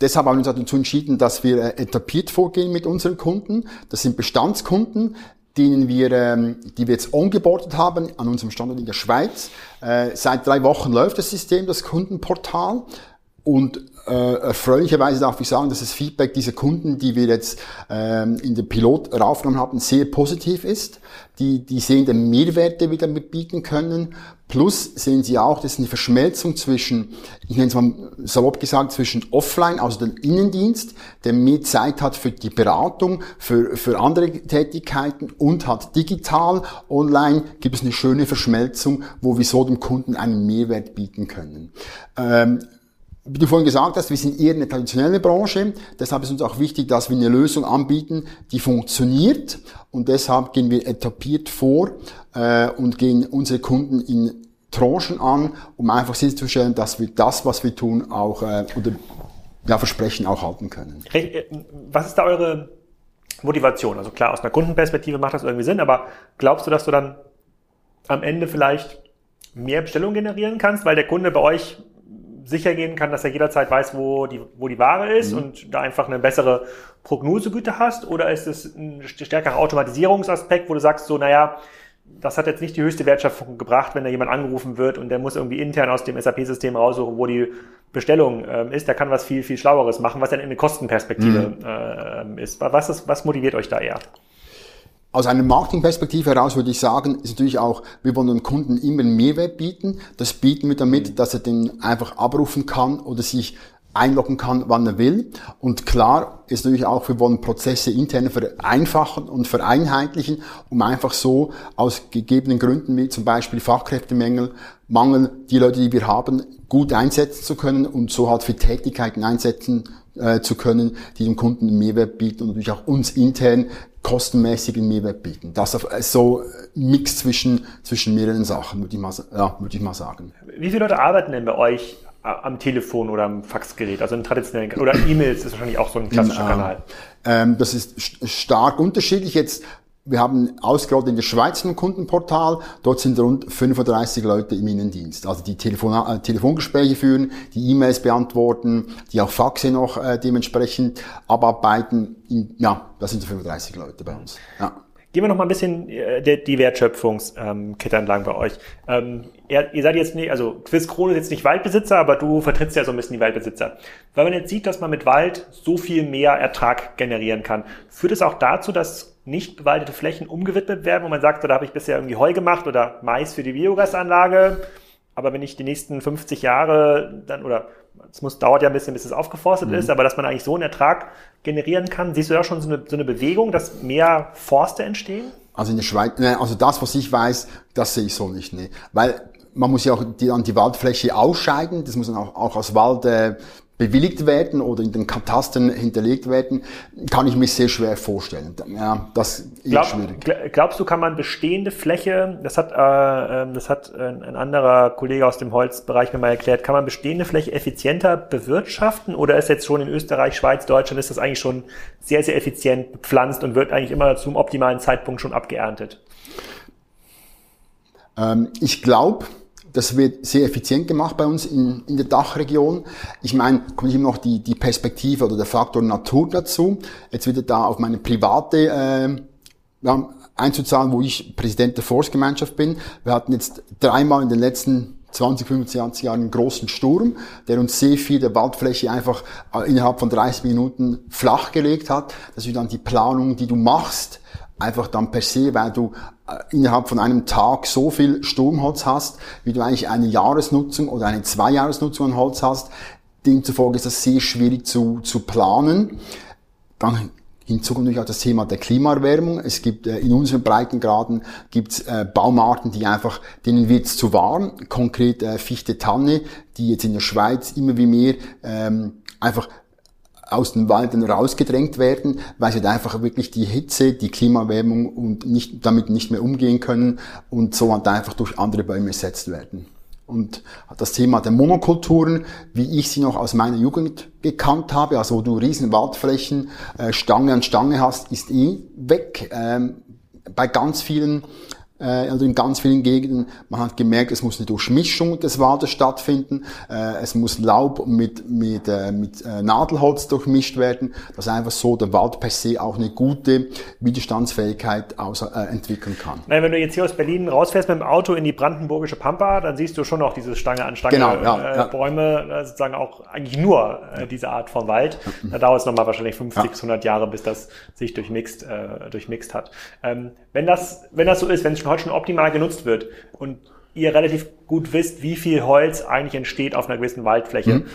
Deshalb haben wir uns dazu entschieden, dass wir äh, etabliert vorgehen mit unseren Kunden. Das sind Bestandskunden, denen wir, ähm, die wir jetzt ongeboardet haben an unserem Standort in der Schweiz. Äh, seit drei Wochen läuft das System, das Kundenportal. Und äh, erfreulicherweise darf ich sagen, dass das Feedback dieser Kunden, die wir jetzt ähm, in den Pilot raufgenommen haben, sehr positiv ist. Die, die sehen den Mehrwert, den wir damit bieten können. Plus sehen sie auch, dass eine Verschmelzung zwischen, ich nenne es mal salopp gesagt, zwischen Offline, also dem Innendienst, der mehr Zeit hat für die Beratung, für, für andere Tätigkeiten und hat digital, online gibt es eine schöne Verschmelzung, wo wir so dem Kunden einen Mehrwert bieten können. Ähm, wie du vorhin gesagt hast, wir sind eher eine traditionelle Branche. Deshalb ist uns auch wichtig, dass wir eine Lösung anbieten, die funktioniert. Und deshalb gehen wir etabliert vor äh, und gehen unsere Kunden in Tranchen an, um einfach sicherzustellen, dass wir das, was wir tun, auch äh, oder ja, Versprechen auch halten können. Äh, was ist da eure Motivation? Also klar, aus einer Kundenperspektive macht das irgendwie Sinn, aber glaubst du, dass du dann am Ende vielleicht mehr Bestellungen generieren kannst, weil der Kunde bei euch sicher gehen kann, dass er jederzeit weiß, wo die, wo die Ware ist mhm. und da einfach eine bessere Prognosegüte hast? Oder ist es ein stärkerer Automatisierungsaspekt, wo du sagst so, naja, das hat jetzt nicht die höchste Wertschöpfung gebracht, wenn da jemand angerufen wird und der muss irgendwie intern aus dem SAP-System raussuchen, wo die Bestellung ähm, ist. Der kann was viel, viel Schlaueres machen, was dann in eine Kostenperspektive mhm. äh, ist. Was, ist. was motiviert euch da eher? Aus einer Marketingperspektive heraus würde ich sagen, ist natürlich auch, wir wollen dem Kunden immer einen Mehrwert bieten. Das bieten wir damit, mhm. dass er den einfach abrufen kann oder sich einloggen kann, wann er will. Und klar ist natürlich auch, wir wollen Prozesse intern vereinfachen und vereinheitlichen, um einfach so aus gegebenen Gründen wie zum Beispiel Fachkräftemangel, Mangel, die Leute, die wir haben, gut einsetzen zu können und so halt für Tätigkeiten einsetzen äh, zu können, die dem Kunden einen Mehrwert bieten und natürlich auch uns intern kostenmäßigen Mehrwert bieten. Das ist äh, so Mix zwischen, zwischen mehreren Sachen, würde ich, mal, ja, würde ich mal sagen. Wie viele Leute arbeiten denn bei euch äh, am Telefon oder am Faxgerät, also in traditionellen, oder E-Mails ist wahrscheinlich auch so ein klassischer in, äh, Kanal? Ähm, das ist stark unterschiedlich. Jetzt wir haben ausgerollt in der Schweiz ein Kundenportal. Dort sind rund 35 Leute im Innendienst. Also die Telefon äh, Telefongespräche führen, die E-Mails beantworten, die auch Faxe noch äh, dementsprechend abarbeiten. In, ja, das sind so 35 Leute bei uns. Ja. Gehen wir noch mal ein bisschen äh, die Wertschöpfungskette entlang bei euch. Ähm, ihr, seid jetzt nicht, also Quiz Krone ist jetzt nicht Waldbesitzer, aber du vertrittst ja so ein bisschen die Waldbesitzer. Weil man jetzt sieht, dass man mit Wald so viel mehr Ertrag generieren kann, führt es auch dazu, dass nicht bewaldete Flächen umgewidmet werden, wo man sagt, da habe ich bisher irgendwie Heu gemacht oder Mais für die Biogasanlage, aber wenn ich die nächsten 50 Jahre dann oder es muss, dauert ja ein bisschen, bis es aufgeforstet mhm. ist, aber dass man eigentlich so einen Ertrag generieren kann, siehst du da schon so eine, so eine Bewegung, dass mehr Forste entstehen? Also in der Schweiz, also das, was ich weiß, das sehe ich so nicht, ne. Weil man muss ja auch die, dann die Waldfläche ausscheiden, das muss dann auch, auch als Wald äh, bewilligt werden oder in den Katastern hinterlegt werden, kann ich mir sehr schwer vorstellen. Ja, das ist Glaub, schwierig. Glaubst du, kann man bestehende Fläche, das hat, äh, ähm, das hat ein anderer Kollege aus dem Holzbereich mir mal erklärt, kann man bestehende Fläche effizienter bewirtschaften oder ist jetzt schon in Österreich, Schweiz, Deutschland, ist das eigentlich schon sehr, sehr effizient bepflanzt und wird eigentlich immer zum optimalen Zeitpunkt schon abgeerntet? Ähm, ich glaube, das wird sehr effizient gemacht bei uns in, in der Dachregion. Ich meine, kommt immer noch die, die Perspektive oder der Faktor Natur dazu. Jetzt wird da auf meine private äh, einzuzahlen, wo ich Präsident der Forstgemeinschaft bin. Wir hatten jetzt dreimal in den letzten 20, 25 Jahren einen großen Sturm, der uns sehr viel der Waldfläche einfach äh, innerhalb von 30 Minuten flachgelegt hat. Das ist dann die Planung, die du machst, einfach dann per se, weil du äh, innerhalb von einem Tag so viel Sturmholz hast, wie du eigentlich eine Jahresnutzung oder eine Zweijahresnutzung an Holz hast. Demzufolge ist das sehr schwierig zu, zu planen. Dann Hinzu kommt natürlich auch das Thema der Klimaerwärmung. Es gibt äh, in unseren Breitengraden gibt's äh, Baumarten, die einfach, denen wird's zu warm. Konkret äh, Fichte Tanne, die jetzt in der Schweiz immer wie mehr ähm, einfach aus den Wäldern rausgedrängt werden, weil sie einfach wirklich die Hitze, die Klimawärmung und nicht, damit nicht mehr umgehen können und so halt einfach durch andere Bäume ersetzt werden. Und das Thema der Monokulturen, wie ich sie noch aus meiner Jugend gekannt habe, also wo du riesen Waldflächen, äh, Stange an Stange hast, ist eh weg. Ähm, bei ganz vielen also in ganz vielen Gegenden. Man hat gemerkt, es muss eine Durchmischung des Waldes stattfinden. Äh, es muss Laub mit, mit, äh, mit äh, Nadelholz durchmischt werden, dass einfach so der Wald per se auch eine gute Widerstandsfähigkeit aus, äh, entwickeln kann. Nein, wenn du jetzt hier aus Berlin rausfährst mit dem Auto in die brandenburgische Pampa, dann siehst du schon noch diese Stange an Stange genau, ja, äh, ja. Bäume, äh, sozusagen auch eigentlich nur äh, diese Art von Wald. Da dauert es nochmal wahrscheinlich 50 bis 100 Jahre, bis das sich durchmixt, äh, durchmixt hat. Ähm, wenn das, wenn das so ist, wenn es schon heute schon optimal genutzt wird und ihr relativ gut wisst, wie viel Holz eigentlich entsteht auf einer gewissen Waldfläche, mhm.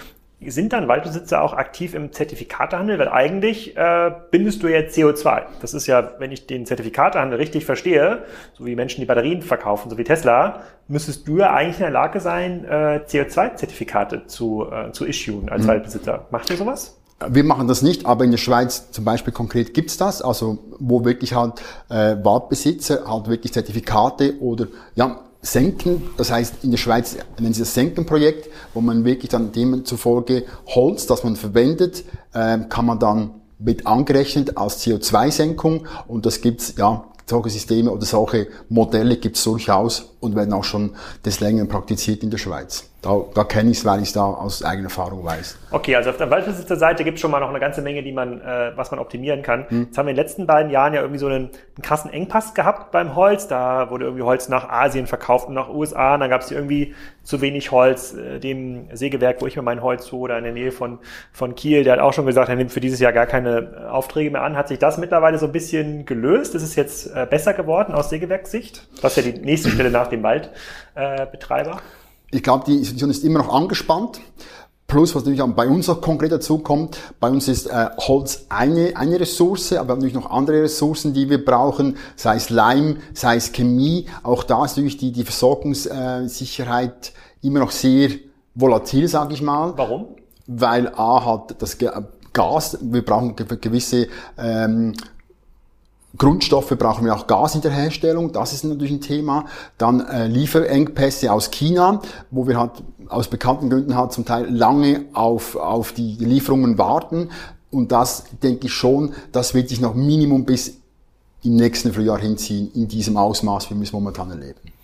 sind dann Waldbesitzer auch aktiv im Zertifikatehandel? Weil eigentlich äh, bindest du ja CO2. Das ist ja, wenn ich den Zertifikatehandel richtig verstehe, so wie Menschen die Batterien verkaufen, so wie Tesla, müsstest du ja eigentlich in der Lage sein, äh, CO2-Zertifikate zu, äh, zu issuen als mhm. Waldbesitzer. Macht ihr sowas? Wir machen das nicht, aber in der Schweiz zum Beispiel konkret gibt's das, also wo wirklich halt äh, Waldbesitzer halt wirklich Zertifikate oder ja senken, das heißt in der Schweiz nennen sie das Senkenprojekt, wo man wirklich dann demzufolge Holz, das man verwendet, äh, kann man dann mit angerechnet als CO2-Senkung und das gibt's ja solche Systeme oder solche Modelle gibt's durchaus und werden auch schon des Längeren praktiziert in der Schweiz. Da, da kenne ich es, weil ich es da aus eigener Erfahrung weiß. Okay, also auf der Waldbesitzerseite gibt es schon mal noch eine ganze Menge, die man, äh, was man optimieren kann. Hm. Jetzt haben wir in den letzten beiden Jahren ja irgendwie so einen, einen krassen Engpass gehabt beim Holz. Da wurde irgendwie Holz nach Asien verkauft und nach USA. Und dann gab es irgendwie zu wenig Holz. Äh, dem Sägewerk, wo ich mir mein Holz hole, da in der Nähe von, von Kiel, der hat auch schon gesagt, er nimmt für dieses Jahr gar keine äh, Aufträge mehr an. Hat sich das mittlerweile so ein bisschen gelöst? Ist es jetzt äh, besser geworden aus Sägewerkssicht? Das ist ja die nächste Stelle nach dem Waldbetreiber. <clears throat> Ich glaube, die Situation ist immer noch angespannt. Plus, was natürlich auch bei uns auch konkret dazu kommt, bei uns ist äh, Holz eine, eine Ressource, aber wir haben natürlich noch andere Ressourcen, die wir brauchen, sei es Leim, sei es Chemie. Auch da ist natürlich die, die Versorgungssicherheit immer noch sehr volatil, sage ich mal. Warum? Weil A hat das Gas, wir brauchen gewisse ähm, Grundstoffe brauchen wir auch Gas in der Herstellung, das ist natürlich ein Thema. Dann äh, Lieferengpässe aus China, wo wir halt aus bekannten Gründen halt zum Teil lange auf, auf die Lieferungen warten. Und das denke ich schon, das wird sich noch Minimum bis im nächsten Frühjahr hinziehen, in diesem Ausmaß, wie wir es momentan erleben.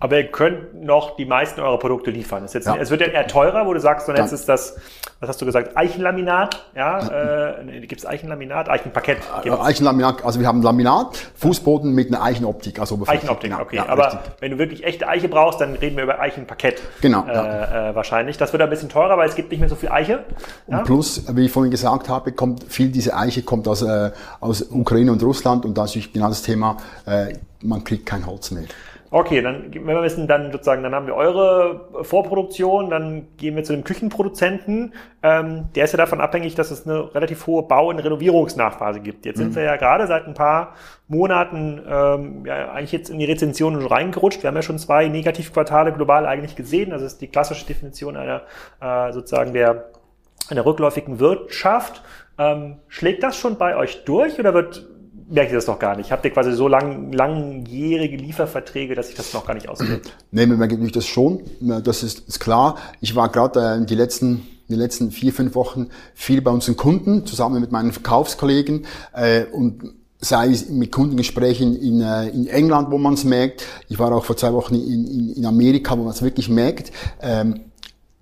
Aber ihr könnt noch die meisten eurer Produkte liefern. Es, jetzt, ja. es wird ja eher teurer, wo du sagst, so jetzt ist das, was hast du gesagt, Eichenlaminat, ja, äh, gibt es Eichenlaminat, Eichenparkett? Gibt's? Äh, Eichenlaminat, also wir haben Laminat, Fußboden mit einer Eichenoptik, also Eichenoptik, genau. okay. Ja, Aber richtig. wenn du wirklich echte Eiche brauchst, dann reden wir über Eichenparkett. Genau. Äh, ja. äh, wahrscheinlich. Das wird ein bisschen teurer, weil es gibt nicht mehr so viel Eiche. Und plus, wie ich vorhin gesagt habe, kommt viel diese Eiche kommt aus, äh, aus Ukraine und Russland und da ist genau das Thema, äh, man kriegt kein Holz mehr. Okay, dann, wenn wir wissen, dann sozusagen, dann haben wir eure Vorproduktion, dann gehen wir zu dem Küchenproduzenten. Ähm, der ist ja davon abhängig, dass es eine relativ hohe Bau- und Renovierungsnachphase gibt. Jetzt mhm. sind wir ja gerade seit ein paar Monaten ähm, ja, eigentlich jetzt in die Rezension reingerutscht. Wir haben ja schon zwei Negativquartale global eigentlich gesehen. Das ist die klassische Definition einer äh, sozusagen der einer rückläufigen Wirtschaft. Ähm, schlägt das schon bei euch durch oder wird merkt ihr das noch gar nicht? Habt ihr quasi so lang, langjährige Lieferverträge, dass sich das noch gar nicht auswirkt? <clears throat> Nee, merkt natürlich das schon. Das ist, ist klar. Ich war gerade äh, die letzten die letzten vier, fünf Wochen viel bei unseren Kunden, zusammen mit meinen Verkaufskollegen äh, und sei es mit Kundengesprächen in, äh, in England, wo man es merkt. Ich war auch vor zwei Wochen in, in, in Amerika, wo man es wirklich merkt. Ähm,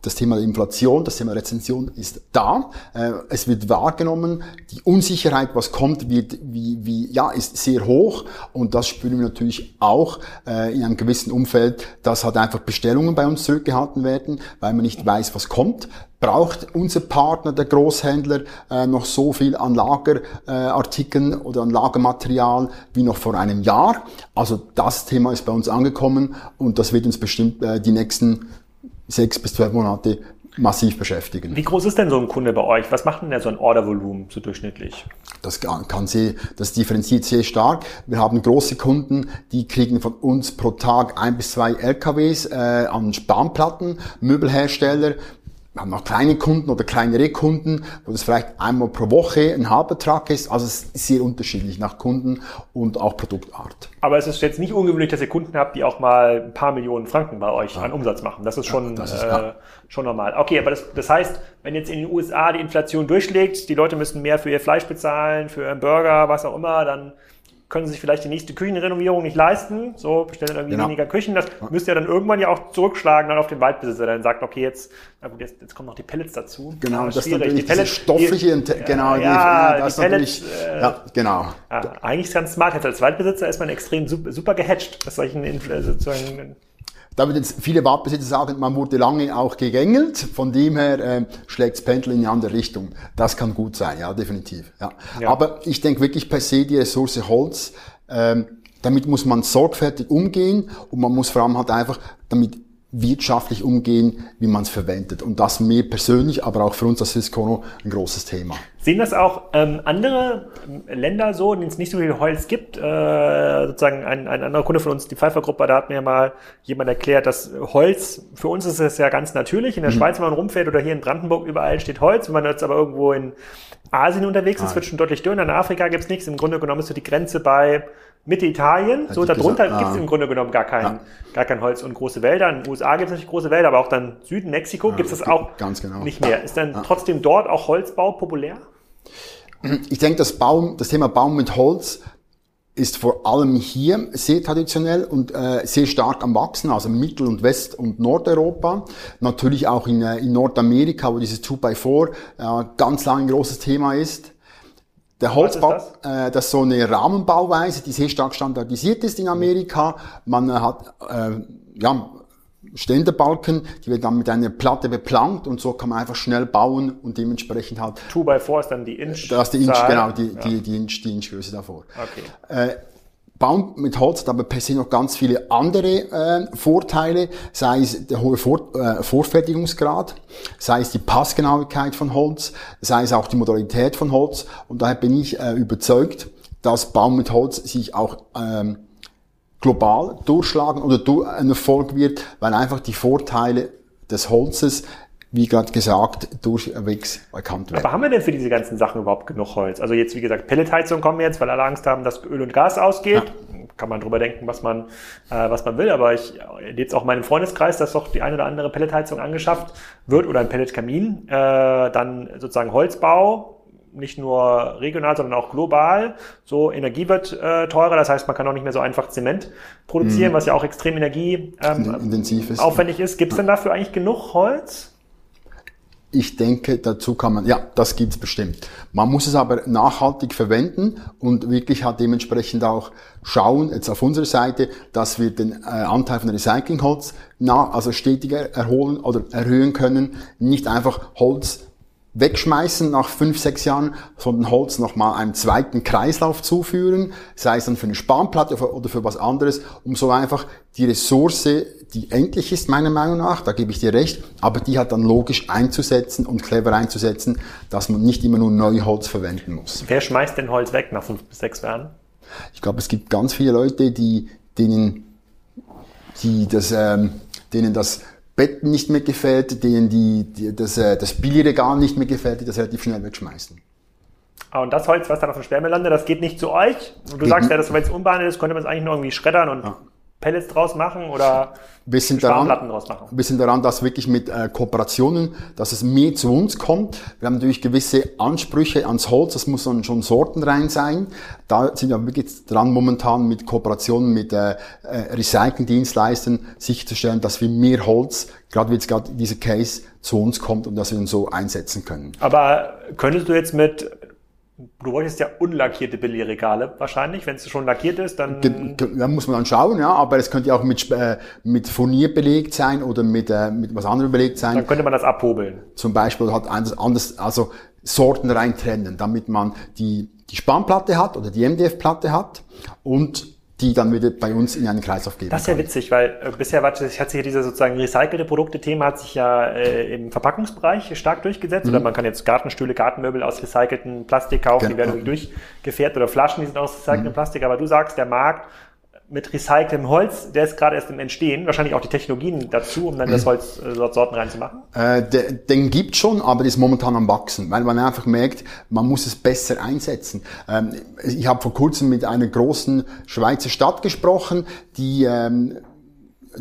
das Thema Inflation, das Thema Rezension ist da. Äh, es wird wahrgenommen. Die Unsicherheit, was kommt, wird, wie, wie, ja, ist sehr hoch. Und das spüren wir natürlich auch äh, in einem gewissen Umfeld, dass halt einfach Bestellungen bei uns zurückgehalten werden, weil man nicht weiß, was kommt. Braucht unser Partner, der Großhändler, äh, noch so viel an Lagerartikeln oder an Lagermaterial wie noch vor einem Jahr? Also das Thema ist bei uns angekommen und das wird uns bestimmt die nächsten sechs bis zwölf Monate massiv beschäftigen. Wie groß ist denn so ein Kunde bei euch? Was macht denn der so ein Ordervolumen so durchschnittlich? Das kann sie, das differenziert sehr stark. Wir haben große Kunden, die kriegen von uns pro Tag ein bis zwei LKWs äh, an Spanplatten, Möbelhersteller, wir haben noch kleine Kunden oder kleinere Kunden, wo das vielleicht einmal pro Woche ein halber Betrag ist. Also es ist sehr unterschiedlich nach Kunden und auch Produktart. Aber es ist jetzt nicht ungewöhnlich, dass ihr Kunden habt, die auch mal ein paar Millionen Franken bei euch ja. an Umsatz machen. Das ist schon, ja, das ist, äh, schon normal. Okay, aber das, das heißt, wenn jetzt in den USA die Inflation durchschlägt, die Leute müssen mehr für ihr Fleisch bezahlen, für ihren Burger, was auch immer, dann können sie sich vielleicht die nächste Küchenrenovierung nicht leisten, so bestellen irgendwie genau. weniger Küchen. Das ja. müsste ja dann irgendwann ja auch zurückschlagen dann auf den Waldbesitzer, der dann sagt, okay, jetzt, na gut, jetzt, jetzt kommen noch die Pellets dazu. Genau, das ist natürlich die Pellets, stoffliche, die, genau, ja, die, ja, das die Pellets, äh, ja, genau. Ja, eigentlich ist ganz smart. Jetzt als Waldbesitzer ist man extrem super, super gehatcht, was solchen sozusagen da wird jetzt viele Waldbesitzer sagen, man wurde lange auch gegängelt, von dem her äh, schlägt das Pendel in eine andere Richtung. Das kann gut sein, ja, definitiv. Ja. ja. Aber ich denke wirklich per se die Ressource Holz, ähm, damit muss man sorgfältig umgehen und man muss vor allem halt einfach damit wirtschaftlich umgehen, wie man es verwendet. Und das mir persönlich, aber auch für uns als Ciscono ein großes Thema. Sehen das auch ähm, andere Länder so, in denen es nicht so viel Holz gibt? Äh, sozusagen ein, ein anderer Kunde von uns, die Pfeiffer-Gruppe, da hat mir mal jemand erklärt, dass Holz, für uns ist es ja ganz natürlich. In der mhm. Schweiz, wenn man rumfährt oder hier in Brandenburg, überall steht Holz. Wenn man jetzt aber irgendwo in Asien unterwegs ist, wird schon deutlich dünner. In Afrika gibt es nichts. Im Grunde genommen ist so die Grenze bei Mitte Italien. So, darunter gesagt, gibt es ah. im Grunde genommen gar kein, ja. gar kein Holz und große Wälder. In den USA gibt es natürlich große Wälder, aber auch dann Süden, Mexiko ja, gibt es das auch genau. nicht mehr. Ist dann ja. trotzdem dort auch Holzbau populär? Ich denke, das, Baum, das Thema Baum mit Holz ist vor allem hier sehr traditionell und äh, sehr stark am Wachsen, also Mittel- und West- und Nordeuropa. Natürlich auch in, äh, in Nordamerika, wo dieses 2x4 äh, ganz lange ein großes Thema ist. Der Holzbau, das? Äh, das ist so eine Rahmenbauweise, die sehr stark standardisiert ist in Amerika. Man äh, hat äh, ja, Ständerbalken, die wird dann mit einer Platte beplankt und so kann man einfach schnell bauen und dementsprechend halt. 2 by 4 ist dann die Inch. Das ist die Inch, genau, die, ja. die, die Inch, die Inchgröße davor. Okay. Äh, Baum mit Holz hat aber per se noch ganz viele andere äh, Vorteile, sei es der hohe Vor äh, Vorfertigungsgrad, sei es die Passgenauigkeit von Holz, sei es auch die Modalität von Holz. Und daher bin ich äh, überzeugt, dass Baum mit Holz sich auch ähm, global durchschlagen oder ein Erfolg wird, weil einfach die Vorteile des Holzes wie gerade gesagt, durchwegs erkannt werden. Aber haben wir denn für diese ganzen Sachen überhaupt genug Holz? Also jetzt, wie gesagt, Pelletheizung kommen jetzt, weil alle Angst haben, dass Öl und Gas ausgeht. Ja. Kann man drüber denken, was man, äh, was man will. Aber ich jetzt auch meinen Freundeskreis, dass doch die eine oder andere Pelletheizung angeschafft wird oder ein Pelletkamin. Äh, dann sozusagen Holzbau, nicht nur regional, sondern auch global. So Energie wird äh, teurer, das heißt, man kann auch nicht mehr so einfach Zement produzieren, mhm. was ja auch extrem energieintensiv ähm, ist. Aufwendig ist. Gibt es denn dafür eigentlich genug Holz? Ich denke, dazu kann man, ja, das gibt's bestimmt. Man muss es aber nachhaltig verwenden und wirklich halt dementsprechend auch schauen, jetzt auf unserer Seite, dass wir den äh, Anteil von Recyclingholz nach, also stetiger erholen oder erhöhen können. Nicht einfach Holz wegschmeißen nach fünf, sechs Jahren, sondern Holz nochmal einem zweiten Kreislauf zuführen, sei es dann für eine Spanplatte oder für was anderes, um so einfach die Ressource, die endlich ist, meiner Meinung nach, da gebe ich dir recht, aber die halt dann logisch einzusetzen und clever einzusetzen, dass man nicht immer nur Neuholz verwenden muss. Wer schmeißt denn Holz weg nach fünf bis sechs Jahren? Ich glaube, es gibt ganz viele Leute, die, denen, die das, ähm, denen das Bett nicht mehr gefällt, denen die, die, das, äh, das Billigregal nicht mehr gefällt, die das relativ schnell wegschmeißen. Ah, und das Holz, was dann auf dem Sperrmüll landet, das geht nicht zu euch? Du geht sagst ja, dass wenn es unbehandelt ist, könnte man es eigentlich nur irgendwie schreddern und ja. Pellets draus machen oder <laughs> sind daran, draus machen? Wir sind daran, dass wirklich mit äh, Kooperationen, dass es mehr zu uns kommt. Wir haben natürlich gewisse Ansprüche ans Holz, das muss dann schon Sorten rein sein. Da sind wir wirklich dran, momentan mit Kooperationen mit äh, äh, Recycling-Dienstleistern sicherzustellen, dass wir mehr Holz, gerade wie jetzt gerade dieser Case, zu uns kommt und dass wir ihn so einsetzen können. Aber könntest du jetzt mit Du wolltest ja unlackierte Billigregale wahrscheinlich. Wenn es schon lackiert ist, dann... Da muss man dann schauen, ja. Aber es könnte ja auch mit, äh, mit Furnier belegt sein oder mit, äh, mit was anderem belegt sein. Dann könnte man das abhobeln. Zum Beispiel hat anders, anders also Sorten reintrennen, damit man die, die Spannplatte hat oder die MDF-Platte hat und die dann wieder bei uns in einen Kreislauf geben. Das ist ja witzig, weil äh, bisher war, hat sich ja dieser sozusagen recycelte Produkte-Thema hat sich ja äh, im Verpackungsbereich stark durchgesetzt. Mhm. Oder man kann jetzt Gartenstühle, Gartenmöbel aus recyceltem Plastik kaufen, genau. die werden durchgefährt oder Flaschen, die sind aus recyceltem mhm. Plastik. Aber du sagst, der Markt mit recyceltem Holz, der ist gerade erst im Entstehen, wahrscheinlich auch die Technologien dazu, um dann das Holz äh, Sorten reinzumachen? Äh, den, den gibt schon, aber der ist momentan am wachsen, weil man einfach merkt, man muss es besser einsetzen. Ähm, ich habe vor kurzem mit einer großen Schweizer Stadt gesprochen, die ähm,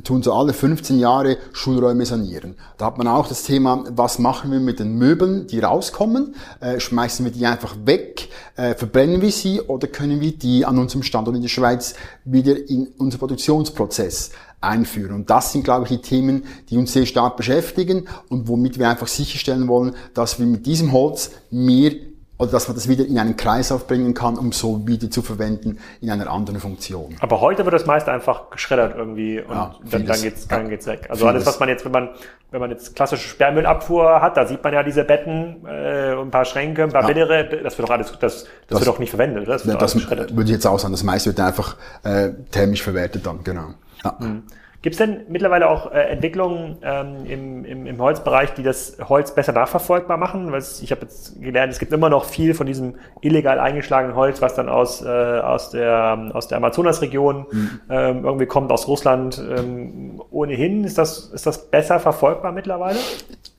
tun so alle 15 Jahre Schulräume sanieren. Da hat man auch das Thema, was machen wir mit den Möbeln, die rauskommen? Äh, schmeißen wir die einfach weg? Äh, verbrennen wir sie oder können wir die an unserem Standort in der Schweiz wieder in unser Produktionsprozess einführen? Und das sind, glaube ich, die Themen, die uns sehr stark beschäftigen und womit wir einfach sicherstellen wollen, dass wir mit diesem Holz mehr oder dass man das wieder in einen Kreislauf bringen kann, um so wieder zu verwenden in einer anderen Funktion. Aber heute wird das meist einfach geschreddert irgendwie und ja, dann, dann, geht's, dann geht's weg. Also alles, was man jetzt, wenn man, wenn man jetzt klassische Sperrmüllabfuhr hat, da sieht man ja diese Betten, äh, ein paar Schränke, ein paar ja. Bändere, das wird doch alles, das, das, das wird doch nicht verwendet, Das, wird das würde ich jetzt auch sagen, das meiste wird einfach äh, thermisch verwertet dann, genau. Ja. Mhm. Gibt es denn mittlerweile auch äh, Entwicklungen ähm, im, im, im Holzbereich, die das Holz besser nachverfolgbar machen? Weil ich habe jetzt gelernt, es gibt immer noch viel von diesem illegal eingeschlagenen Holz, was dann aus, äh, aus der, aus der Amazonasregion mhm. ähm, irgendwie kommt, aus Russland. Ähm, ohnehin, ist das, ist das besser verfolgbar mittlerweile?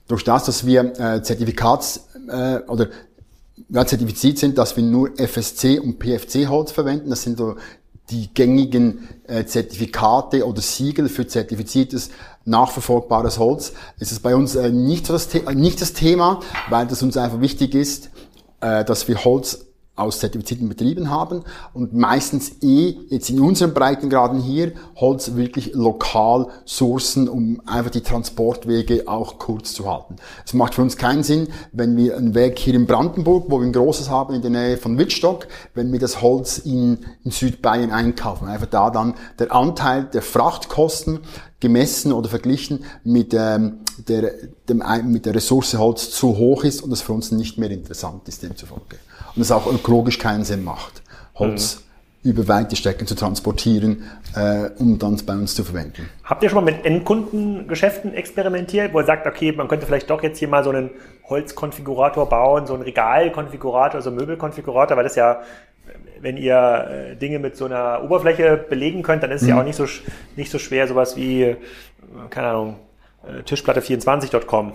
Durch das, dass wir äh, Zertifikats äh, oder ja, zertifiziert sind, dass wir nur FSC und PFC-Holz verwenden. Das sind so die gängigen äh, Zertifikate oder Siegel für zertifiziertes nachverfolgbares Holz. Es ist bei uns äh, nicht, das, nicht das Thema, weil das uns einfach wichtig ist, äh, dass wir Holz aus zertifizierten Betrieben haben und meistens eh jetzt in unseren Breitengraden hier Holz wirklich lokal sourcen, um einfach die Transportwege auch kurz zu halten. Es macht für uns keinen Sinn, wenn wir ein Werk hier in Brandenburg, wo wir ein großes haben in der Nähe von Wittstock, wenn wir das Holz in, in Südbayern einkaufen. Einfach da dann der Anteil der Frachtkosten gemessen oder verglichen mit, ähm, der, dem, mit der Ressource Holz zu hoch ist und das für uns nicht mehr interessant ist demzufolge und es auch ökologisch keinen Sinn macht, Holz mhm. über weite Strecken zu transportieren, äh, um dann bei uns zu verwenden. Habt ihr schon mal mit Endkundengeschäften experimentiert, wo ihr sagt, okay, man könnte vielleicht doch jetzt hier mal so einen Holzkonfigurator bauen, so einen Regalkonfigurator, so einen Möbelkonfigurator, weil das ja wenn ihr äh, Dinge mit so einer Oberfläche belegen könnt, dann ist es mhm. ja auch nicht so, nicht so schwer, sowas wie, keine Ahnung, äh, Tischplatte24.com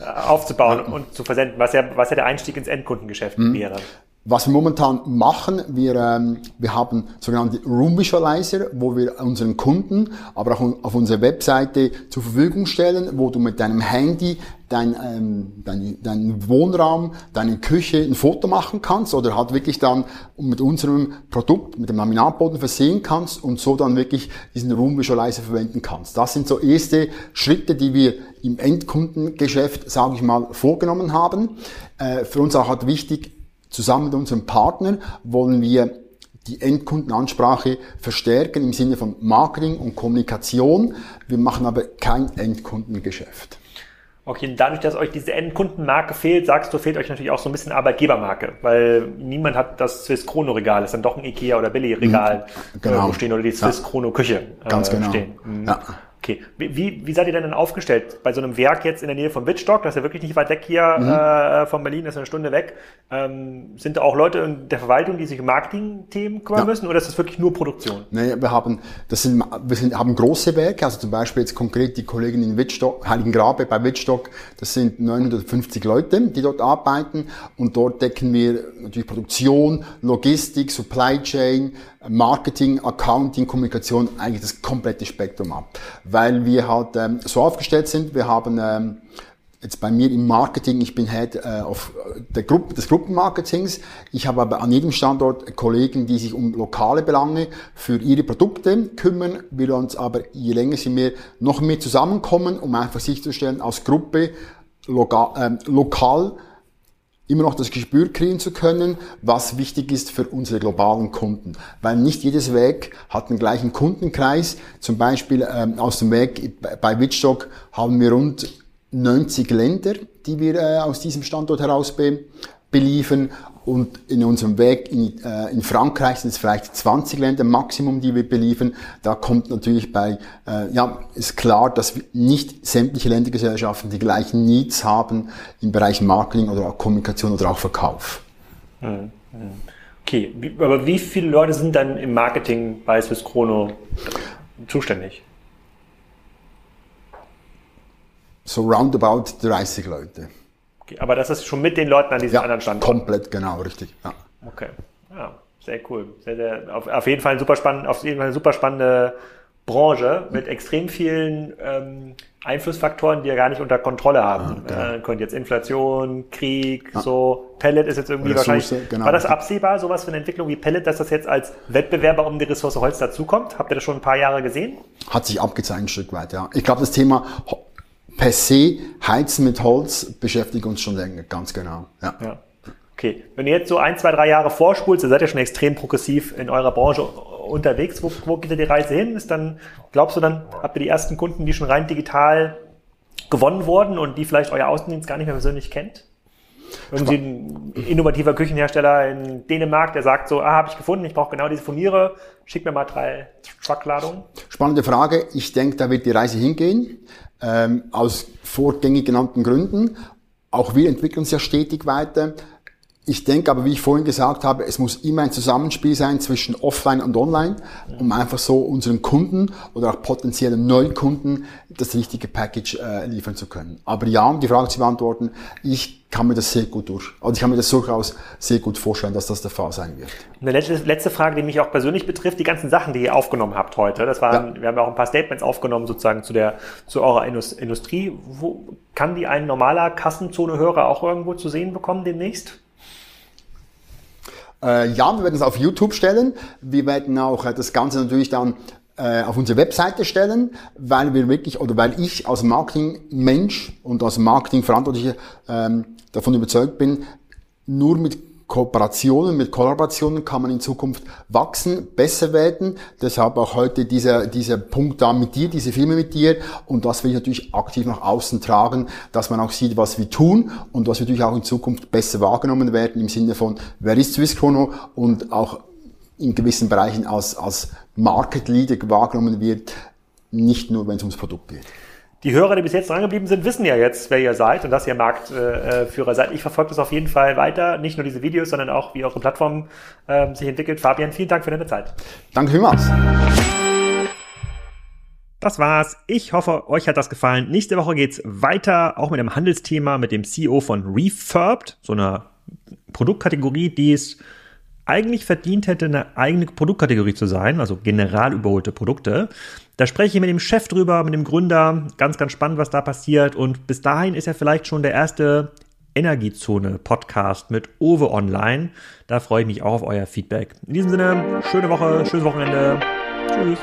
äh, aufzubauen und zu versenden, was ja, was ja der Einstieg ins Endkundengeschäft mhm. wäre. Was wir momentan machen, wir, ähm, wir haben sogenannte Room Visualizer, wo wir unseren Kunden, aber auch auf unserer Webseite zur Verfügung stellen, wo du mit deinem Handy dein, ähm, dein, dein Wohnraum, deine Küche ein Foto machen kannst oder halt wirklich dann mit unserem Produkt, mit dem Laminatboden versehen kannst und so dann wirklich diesen Room Visualizer verwenden kannst. Das sind so erste Schritte, die wir im Endkundengeschäft, sage ich mal, vorgenommen haben. Äh, für uns auch halt wichtig, Zusammen mit unserem Partner wollen wir die Endkundenansprache verstärken im Sinne von Marketing und Kommunikation. Wir machen aber kein Endkundengeschäft. Okay, und dadurch, dass euch diese Endkundenmarke fehlt, sagst du, fehlt euch natürlich auch so ein bisschen Arbeitgebermarke, weil niemand hat das Swiss Chrono Regal, ist dann doch ein Ikea oder Billy Regal mhm, genau. stehen oder die Swiss Chrono Küche Ganz genau. stehen. Mhm. Ja. Okay. Wie, wie seid ihr denn dann aufgestellt? Bei so einem Werk jetzt in der Nähe von Wittstock, das ist ja wirklich nicht weit weg hier mhm. äh, von Berlin, das ist eine Stunde weg. Ähm, sind da auch Leute in der Verwaltung, die sich um Marketing-Themen kümmern ja. müssen oder ist das wirklich nur Produktion? Nee, wir haben, das sind, wir sind, haben große Werke, also zum Beispiel jetzt konkret die Kollegen in Wittstock, Heiligengrabe bei Wittstock, das sind 950 Leute, die dort arbeiten und dort decken wir natürlich Produktion, Logistik, Supply Chain, Marketing, Accounting, Kommunikation, eigentlich das komplette Spektrum ab. Weil wir halt ähm, so aufgestellt sind, wir haben ähm, jetzt bei mir im Marketing, ich bin Head äh, auf der Gruppe, des Gruppenmarketings. Ich habe aber an jedem Standort Kollegen, die sich um lokale Belange für ihre Produkte kümmern. Wir uns aber, je länger sie mehr, noch mehr zusammenkommen, um einfach sicherzustellen, als Gruppe lokal, äh, lokal immer noch das Gespür kriegen zu können, was wichtig ist für unsere globalen Kunden. Weil nicht jedes Weg hat den gleichen Kundenkreis. Zum Beispiel ähm, aus dem Weg bei Wittstock haben wir rund 90 Länder, die wir äh, aus diesem Standort heraus be beliefern und in unserem Weg in, äh, in Frankreich sind es vielleicht 20 Länder Maximum, die wir beliefern. Da kommt natürlich bei, äh, ja, ist klar, dass nicht sämtliche Ländergesellschaften die gleichen Needs haben im Bereich Marketing oder auch Kommunikation oder auch Verkauf. Hm, hm. Okay, aber wie viele Leute sind dann im Marketing bei Swiss Chrono zuständig? So roundabout 30 Leute. Okay, aber das ist schon mit den Leuten an diesem ja, anderen Standort? komplett, genau, richtig. Ja. Okay, ja, sehr cool. Sehr, sehr, auf, auf, jeden Fall ein super spannend, auf jeden Fall eine super spannende Branche mit extrem vielen ähm, Einflussfaktoren, die ihr gar nicht unter Kontrolle haben ah, äh, könnt. Jetzt Inflation, Krieg, ah. so. Pellet ist jetzt irgendwie Ressource, wahrscheinlich. Genau. War das absehbar, sowas für eine Entwicklung wie Pellet, dass das jetzt als Wettbewerber um die Ressource Holz dazukommt? Habt ihr das schon ein paar Jahre gesehen? Hat sich abgezeichnet ein Stück weit, ja. Ich glaube, das Thema per se Heizen mit Holz beschäftigt uns schon länger, ganz genau. Ja. ja. Okay, wenn ihr jetzt so ein, zwei, drei Jahre vorspult, ihr seid ja schon extrem progressiv in eurer Branche unterwegs. Wo, wo geht ihr die Reise hin? Ist dann, glaubst du dann, habt ihr die ersten Kunden, die schon rein digital gewonnen wurden und die vielleicht euer Außendienst gar nicht mehr persönlich kennt? Irgendwie ein innovativer Küchenhersteller in Dänemark, der sagt so, ah, habe ich gefunden, ich brauche genau diese Furniere, schick mir mal drei Truckladungen. Spannende Frage. Ich denke, da wird die Reise hingehen, ähm, aus vorgängig genannten Gründen. Auch wir entwickeln uns ja stetig weiter. Ich denke aber, wie ich vorhin gesagt habe, es muss immer ein Zusammenspiel sein zwischen Offline und Online, um einfach so unseren Kunden oder auch potenziellen Neukunden das richtige Package äh, liefern zu können. Aber ja, um die Frage zu beantworten, ich kann mir das sehr gut durch, also ich kann mir das durchaus sehr gut vorstellen, dass das der Fall sein wird. Eine letzte, letzte Frage, die mich auch persönlich betrifft, die ganzen Sachen, die ihr aufgenommen habt heute, das waren, ja. wir haben ja auch ein paar Statements aufgenommen sozusagen zu der, zu eurer Industrie. Wo, kann die ein normaler Kassenzone-Hörer auch irgendwo zu sehen bekommen demnächst? Äh, ja, wir werden es auf YouTube stellen. Wir werden auch äh, das Ganze natürlich dann äh, auf unsere Webseite stellen, weil wir wirklich, oder weil ich als Marketingmensch und als Marketingverantwortlicher ähm, davon überzeugt bin, nur mit Kooperationen, mit Kollaborationen kann man in Zukunft wachsen, besser werden. Deshalb auch heute dieser, dieser Punkt da mit dir, diese Filme mit dir. Und das will ich natürlich aktiv nach außen tragen, dass man auch sieht, was wir tun und was wir natürlich auch in Zukunft besser wahrgenommen werden im Sinne von, wer ist Swissquono und auch in gewissen Bereichen als, als Market Leader wahrgenommen wird, nicht nur, wenn es ums Produkt geht. Die Hörer, die bis jetzt drangeblieben sind, wissen ja jetzt, wer ihr seid und dass ihr Marktführer seid. Ich verfolge das auf jeden Fall weiter. Nicht nur diese Videos, sondern auch, wie eure Plattform äh, sich entwickelt. Fabian, vielen Dank für deine Zeit. Danke vielmals. Das war's. Ich hoffe, euch hat das gefallen. Nächste Woche geht's weiter, auch mit einem Handelsthema, mit dem CEO von Refurbed, so einer Produktkategorie, die es eigentlich verdient hätte, eine eigene Produktkategorie zu sein, also general überholte Produkte. Da spreche ich mit dem Chef drüber, mit dem Gründer. Ganz, ganz spannend, was da passiert. Und bis dahin ist ja vielleicht schon der erste Energiezone-Podcast mit Owe online. Da freue ich mich auch auf euer Feedback. In diesem Sinne, schöne Woche, schönes Wochenende. Tschüss.